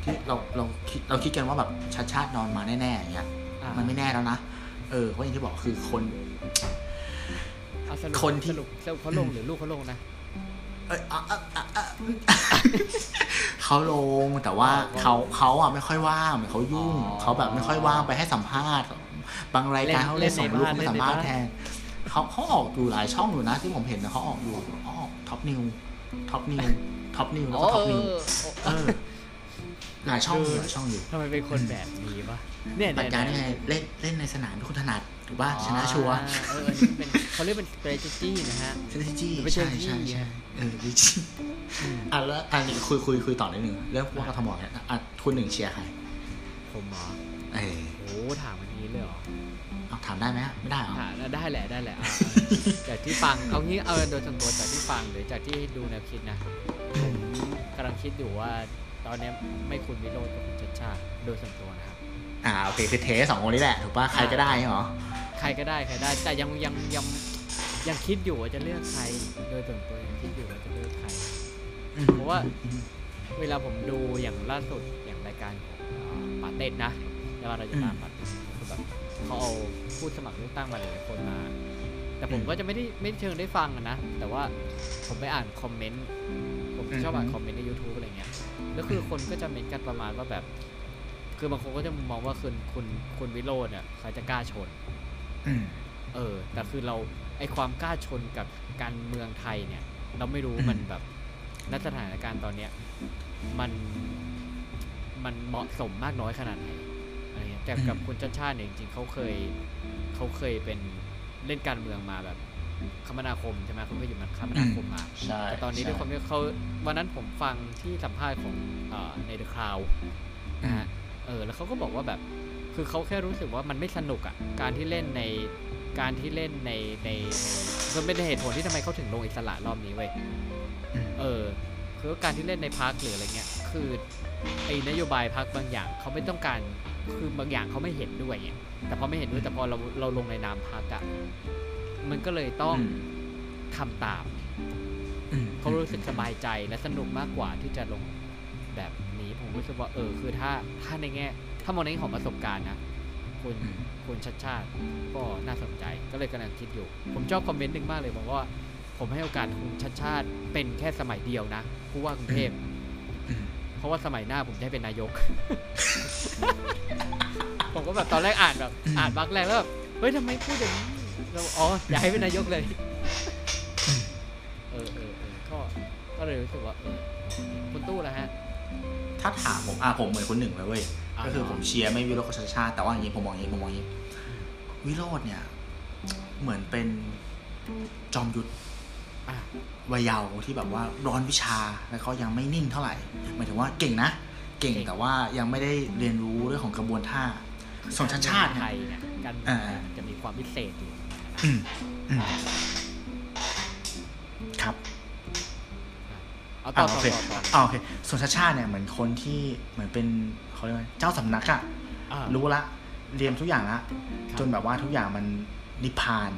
ที่เราเราคิดเราคิดกันว่าแบบชาติชาตินอนมาแน่ๆอย่างเงี้ยอ่า มันไม่แน่แล้วนะ เออเพราะอย่างที่บอกคือคนเอาสรุปคนที่สรุปสรุปเขาลงหรือลูกเขาลงนะเอยอะอะอะอะเขาลงแต่ว่าอ๋อเขาเขาอะไม่ค่อยว่างเหมือนเขายุ่งอ๋อเขาแบบไม่ค่อยว่างไปให้สัมภาษณ์ บางรายการเขาเล่เล่นนส่งในลูกบ้านเขาไปสัมภาษณ์เล่นในบ้านแทนเขาเขาออกอยู่หลายช่องอยู่นะที่ผมเห็นนะเขาออกอยู่เขาออกท็อปนิวท็อปนิวท็อปนิวแล้วก็ท็อปนิวเอเอออ หลายช่องอยู่หลายช่องอยู่ทำไมเป็นคนแบบนี้วะเนี่ยปัจเนี่ยการเนี่นี่ยไงเล่นเล่นในสนามเป็นคนถนัดถูกป่ะชนะชัวร์เอออันนี้เป็นเขาเรียกเป็น strategy นะฮะ strategy ไม่ใช่ใช่ใช่ที่ใช่เออ strategy อะแล้วอันนี้คุยคุยคุยต่อนิดนึงเรื่องพวกกทมเนี่ยอะคุณหนึ่งเชียร์ใครผมเหรอเออโอ้ถามวันนี้เลยเหรอเอาถามได้ไหมไม่ได้เหรอถามได้แหละได้แหละอะจากที่ฟังเอางี้เอาโดยส่วนตัวจากที่ฟังหรือจากที่ดูแนวคิดนะผมกำลังคิดอยู่ว่า ตอนเนี้ยไม่คุณวิโรจน์กับคุณชัดชาติโดยส่วนตัวนะครับอ่าโอเคคือเทสสองคนนี้แหละถูกป่ะใครก็ได้เหรอใครก็ได้ใครได้ แต่ยังยังยังยังคิดอยู่ว่าจะเลือกใครโดยส่วนตัวยังคิดอยู่ว่าจะเลือกใครเพราะว่าเวลาผมดูอย่างล่าสุดอย่างรายการของปาเต้นนะแล้วเราจะตามปาเต้นคือแบบเขาเอาผู้สมัครเลือกตั้งมาหลายๆคนมาแต่ผมก็จะไม่ได้ไม่เชิงได้ฟังอะนะ แต่ว่าผมไปอ่านคอมเมนต์ ผมชอบอ่านคอมเมนต์ใน YouTube อะไรเงี้ยแล้วคือคนก็จะเมนต์กันประมาณว่าแบบ คือบางคนก็จะมองว่าคุณคุณคุณวิโรจน์เนี่ยเขาจะกล้าชนอืมเออ แต่คือเราไอความกล้าชนกับการเมืองไทยเนี่ย เราไม่รู้อืมมันแบบณสถานการณ์ตอนเนี้ยมันมันเหมาะสมมากน้อยขนาดไหนอะไรเงี้ยแต่กับคุณชาติชาติเนี่ยจริงๆเขาเคยเขาเคยเป็นเล่นการเมืองมาแบบ คมนาคมใช่ไหมเขาเคยอยู่มาคมนาคมมาใช่แต่ตอนนี้ด้วยความที่เขาวันนั้นผมฟังที่สัมภาษณ์ของเอ่อในเดอะคลาวนะฮะเออแล้วเขาก็บอกว่าแบบ คือเขาแค่รู้สึกว่ามันไม่สนุกอะ่ะการที่เล่นในการที่เล่นในในในมันเป็นเหตุผลที่ทำไมเขาถึงลงอิสระรอบนี้เว้ยอืมเออคือการที่เล่นในพาร์คหรืออะไรเงี้ยคือไอ้นโยบายพักบางอย่างเขาไม่ต้องการคือบางอย่างเขาไม่เห็นด้วยไงแต่พอไม่เห็นด้วยแต่พอเราเราลงในนามพักอะ มันก็เลยต้องอืมทำตามอืมเขารู้สึกสบายใจและสนุกมากกว่าที่จะลงแบบนี้ผมรู้สึกว่าเออ คือถ้าถ้าในแง่ ถ้ามองในแง่ของประสบการณ์นะคุณอืมคุณชัดชาติก็น่าสนใจก็เลยกำลังคิดอยู่ ผมชอบคอมเมนต์หนึ่งมากเลยบอกว่า ผมให้โอกาสคุณชัดชาติเป็นแค่สมัยเดียวนะผู้ว่ากรุงเทพอืมเพราะว่าสมัยหน้าผมจะให้เป็นนายก ผมก็แบบตอนแรกอ่านแบบอืมอ่านบักแรกแล้วแบบเฮ้ยทำไมพูดอย่างนี้ เราอ๋ออยากให้เป็นนายกเลย เออเออเออก็ก็เลยรู้สึกว่าเออคุณตู้แล้วฮะ ถ้าถามผมอะผมเหมือนคนหนึ่งเลยเว้ยอ่า ก็คือผมเชียร์ไม่วิโรจน์กับชาติชาติแต่ว่าอย่างนี้ผมมองอย่างนี้ผมมองอย่างนี้วิโรจน์เนี่ย เหมือนเป็นจอมยุทธ อะ วัยเยาว์ที่แบบว่าร้อนวิชาแล้วก็ยังไม่นิ่งเท่าไหร่หมายถึงว่าเก่งนะ เก่งแต่ว่ายังไม่ได้เรียนรู้เรื่องของกระบวนท่าส่วนชาติชาติไทเนี่ยยเนี่ยการเมืองอ่าไทยจะมีความพิเศษอยู่อืมอืม ครับเอาต่ออ่าต่โออเคต่อต่ออ่าโอเคส่วนชาติชาติเนี่ยเหมือนคนที่เหมือนเป็นเขาเรียกว่าเจ้าสำนักอะอ่ารู้ละเรียนทุกอย่างละครับจนแบบว่าทุกอย่างมันนิพพาน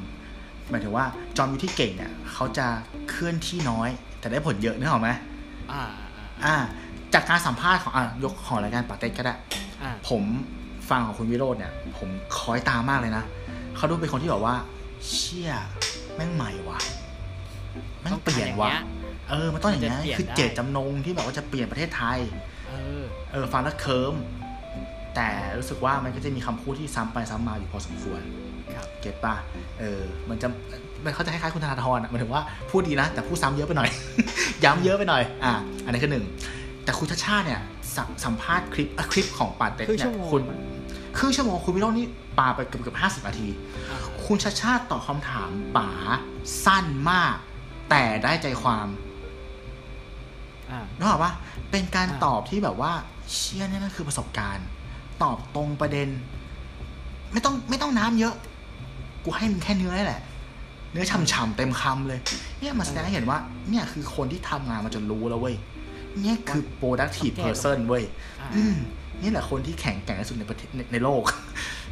หมายถึงว่าจอมยุทธที่เก่งเนี่ยเขาจะเคลื่อนที่น้อย แต่ได้ผลเยอะนึกออกไหมอ่าอ่าอ่าอ่าจากการสัมภาษณ์ของอะยกของรายการปาเต็กก็ได้อ่าผมฟังของคุณวิโรจน์เนี่ย ผมคอยตามมากเลยนะเขาดูเป็นคนที่แบบว่า เชี่ยแม่งใหม่ว่ะแม่งเปลี่ยนว่ะเออ มันต้องอย่างนี้ยมันจะเปลี่ยนคือได้เจตจำนงที่แบบว่าจะเปลี่ยนประเทศไทย เออ เออ ฟังแล้วเคิมแต่รู้สึกว่ามันก็จะมีคำพูดที่ซ้ำไปซ้ำมาอยู่พอสมควร ครับเก็ตป่ะ เออ มันจะมันเขาจะคล้ายๆคุณธนาธรอะหมายถึงว่าพูดดีนะ แต่พูดซ้ำเยอะไปหน่อย ย้ำเยอะไปหน่อย อะ อันนี้คือหนึ่ง แต่คุณชาติชาติเนี่ยสสัมภาษณ์คลิปอะคลิปของปาเต็กครึ่งเนี่ชั่ยวโมงคุณครึ่งชั่วโมงคุณวิโรจน์นี่ปาไปเกือบเกือบห้าสิบนาทีอ่า คุณชาติชาติตอบคำถามป๋าสั้นมาก แต่ได้ใจความอ่านึกออกปะเป็นการอ่าตอบที่แบบว่า เชี่ยเนี่ยนั่นคือประสบการณ์ ตอบตรงประเด็น ไม่ต้องไม่ต้องน้ำเยอะ กูให้มึงแค่เนื้อนี่แหละ เนื้อฉ่ำๆเต็มคำเลย เนี่ยมาแสดงให้เห็นว่า เนี่ยคือคนที่ทำงานมาจนรู้แล้วเว้ย เนี่ยคือ productive person เว้ยอ่าอืมนี่แหละคนที่แข็งแกร่งที่สุดในประเทศในในโลก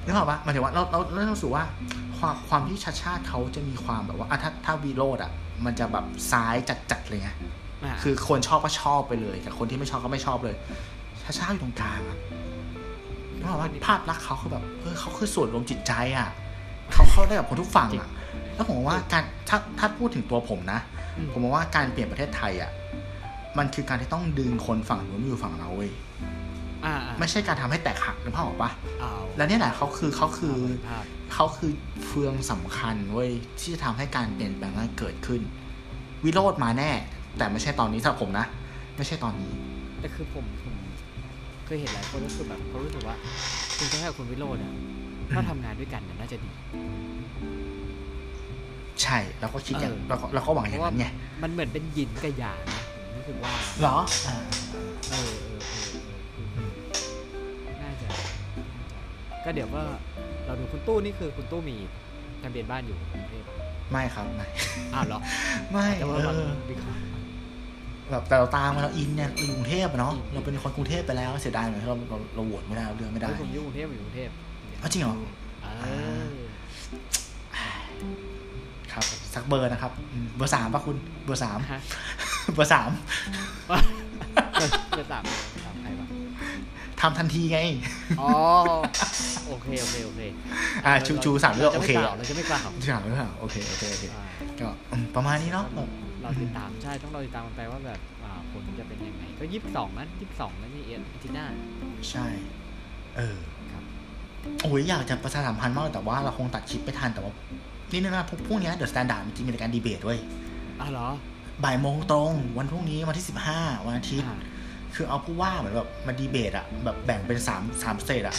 นึกออกปะหมายถึงว่าเราเราเรารู้สึกว่าความความที่ชาติชาติเขาจะมีความแบบว่าอะถ้าถ้าวีโรดอะ มันจะแบบซ้ายจัดๆเลยไงาคือคนชอบก็ชอบไปเลย แต่คนที่ไม่ชอบก็ไม่ชอบเลย ชาชาอยู่ตรงกลางอะนึกออกว่าภาพลักษณ์เขาคือแบบเออเขาคือส่วนรวมจิตใจอะเขาเข้าได้กับคนทุกฝั่งอะ แล้วผมว่าการถ้าถ้าพูดถึงตัวผมนะอืมผมมองว่าการเปลี่ยนประเทศไทยอะมันคือการที่ต้องดึงคนฝั่งนู้นมาอยู่ฝั่งเราเว้ยอ่าอ่า ไม่ใช่การทำให้แตกหักนึกภาพออกปะเอาแล้วเนี่ยแหละเขาคือเขาคือภาพเขาคือเฟืองสำคัญเว้ยที่จะทำให้การเปลี่ยนแปลงนั้นเกิดขึ้น วิโรธมาแน่ แต่ไม่ใช่ตอนนี้สำหรับผมนะ ไม่ใช่ตอนนี้แต่คือผมผมเคยเห็นหลายคนรู้สึกแบบเขารู้สึกว่าคุณจะให้กับคุณวิโรจน์อะถ้าทำงานด้วยกันเนี่ยน่าจะดี ใช่เราก็คิดอย่างเออเราก็เราก็หวังอย่างนั้นไงมันเหมือนเป็นหยินกับหยางนะผมรู้สึกว่าเหรออ่าเออเออเออเอ ก็เดี๋ยวว่าเราดูคุณตู้นี่คือคุณตู้มีทะเบียนบ้านอยู่กรุงเทพไม่ครับไม่อ้าวเหรอไม่แต่ว่าเอมันอวิเคราะห์แบบแต่เราตามมาเราอินเนี่ยเราอยู่กรุงเทพอะเนาะอืมเราเป็นคนกรุงเทพไปแล้วเสียดายเหมือนที่เราเราเราโหวตไม่ได้เราเลือกไม่ได้เฮ้ยผมอยู่กรุงเทพผมอยู่กรุงเทพอ้าวจริงเหรอเออครับสักเบอร์นะครับอืมเบอร์สามป่ะคุณ เบอร์สามฮะเบอร์สามจะสามสามใครวะ ทำทันทีไง อ๋อ โอเค โอเค โอเค อ่าชูชูสามเลือกจะโอไม่เคกล่าวเราจะไม่กล่าวชูสามเลือกโอเค โอเค โอเคอ่าก็อืมประมาณนี้เนาะแบบเราติดตาม ใช่ ต้องเราติดตามกันไปว่าแบบอ่าผลจะเป็นยังไง ก็ยี่สิบสองนะยี่สิบสองนะนี่เอ็นอาทิตย์หน้า ใช่ เออครับโอ้ยอยากจะประชาสัมพันธ์มากแต่ว่าเราคงตัดคลิปไม่ทันแต่ว่า นี่นะพวกพวกเนี้ย The Standard จริงๆมีรายการดีเบตด้วยอ้าวเหรอบ่ายโมงตรงวันพรุ่งนี้วันที่สิบห้าวันอาทิตย์อ่า คือเอาผู้ว่าเหมือนแบบมาดีเบตอะแบบแบ่งเป็นสามสาม stage อะ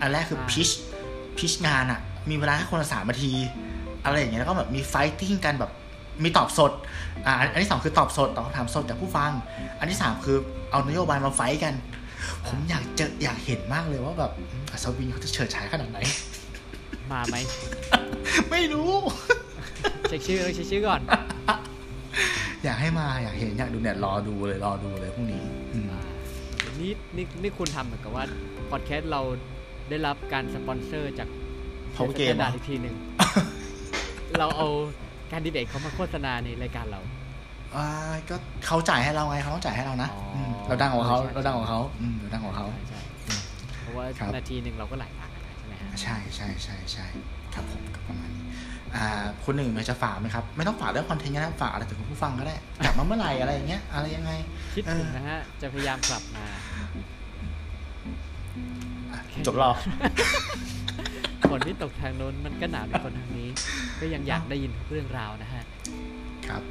อันแรกคืออ่า pitch pitch งานอะมีเวลาให้คนละสามนาที อะไรอย่างเงี้ยแล้วก็แบบมี fighting กันแบบมีตอบสด อ่า อันอันที่สองคือตอบสดตอบคำถามสดจากผู้ฟัง อันที่สามคือเอานโยบายมา fight กัน ผมอยากเจออยากเห็นมากเลยว่าแบบอืมอัศวินเขาจะเฉิดฉายขนาดไหน มาไหม ไม่รู้ เช็คชื่อเลยเช็คชื่อก่อน อยากให้มาอยากเห็นอยากดูเนี่ยรอดูเลยรอดูเลยพรุ่งนี้อืมอ่ามี นี่นี่นี่คุณทำเหมือนกับว่าพอดแคสต์เราได้รับการสปอนเซอร์จาก Power ส Game แตนดาร์ดอีกทีหนึ่งเราเอาการดีเบตเขามาโฆษณาในรายการเราอ่าก็เขาจ่ายให้เราไงเขาต้องจ่ายให้เรานะอ๋ออืมเราดังกว่าเขาใช่เราดังกว่าเขาอืมเราดังกว่าเขาใช่ใช่เพราะว่าครับนาทีหนึ่งเราก็หลายตังค์นะใช่ไหมฮะใช่ใช่ใช่ใช่ครับผมก็ประมาณนี้อ่าคุณหนึ่งมีจะฝากไหมครับ ไม่ต้องฝากเรื่องคอนเทนต์ก็ได้ฝากอะไรถึงคุณผู้ฟังก็ได้กลับมาเมื่อไหร่อะไรอย่างเงี้ยอะไรยังไงคิดถึงเออนะฮะจะพยายามกลับมาอะ จบรอบฝนที่ตกทางโน้นมันก็หนาวในคนทางนี้ ก็ยังอยากได้ยินทุกเรื่องราวนะฮะ ครับ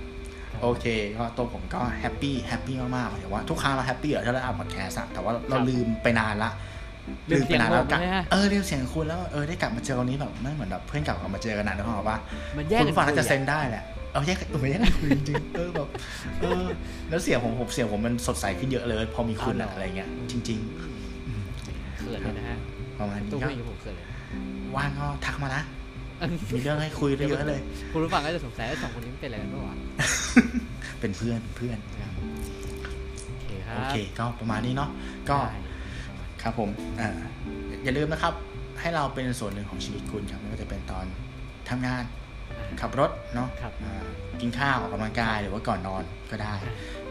โอเค ก็ตัวผมก็ happy happy มากๆหมายถึงว่าทุกครั้งเรา happy เหรอถ้าเราอัดพอดแคสต์อะแต่ว่าเราครับลืมไปนานละลืมเสียงไปนานแล้วผมกะใช่ไหมเออลืมเสียงคุณแล้วเออได้กลับมาเจอวันนี้แบบไม่เหมือนแบบเพื่อนเก่ากลับมาเจอกันนานนึกออกปะมันแยกคุณกันผู้ฟังน่าจะคุย sense ได้แหละเออแยกกันเออแยกกันคุยจริงๆเออแบบเออแล้วเสียงผมผมเสียงผมมันสดใสขึ้นเยอะเลย พอมีคุณอะอะไรเงี้ยจริงอืมเขินเลยนะฮะๆประมาณนี้ตัวก็ผู้หญิงผมเขินเลยนะว่างก็ทักมานะมีเรื่องให้คุยเยอะๆเลย คุณผู้ฟังก็จะสงสัยว่าสองคนนี้มันเป็นอะไรกันบ้างวะเป็นเพื่อนเพื่อนโอเคครับโอเคก็ประมาณนี้เนาะก็ได้ครับผมอ่าอย่าลืมนะครับ ให้เราเป็นส่วนหนึ่งของชีวิตคุณครับไม่ว่าจะเป็นตอนทำงาน ขับรถเนาะครับอ่ากินข้าวออกกำลังกายหรือว่าก่อนนอนก็ได้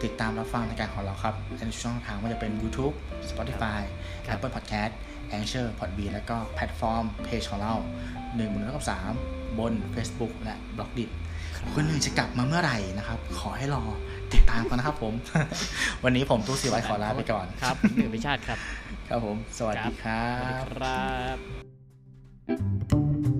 ติดตามรับฟังรายการของเราครับในช่องทางว่าจะเป็น YouTube Spotify ครับ Apple Podcast Anchor Podbean แล้วก็แพลตฟอร์มเพจของเรา1นึ่งนกับสามบน Facebook และ b l o g d i t คุณหนึ่งจะกลับมาเมื่อไหร่นะครับ ขอให้รอติดตามกันนะครับผม วันนี้ผมตู้สีไว้ขอลาไปก่อนครับหนึ่งพิชาติครับ ครับผม สวัสดีครัสวัสดีบครับ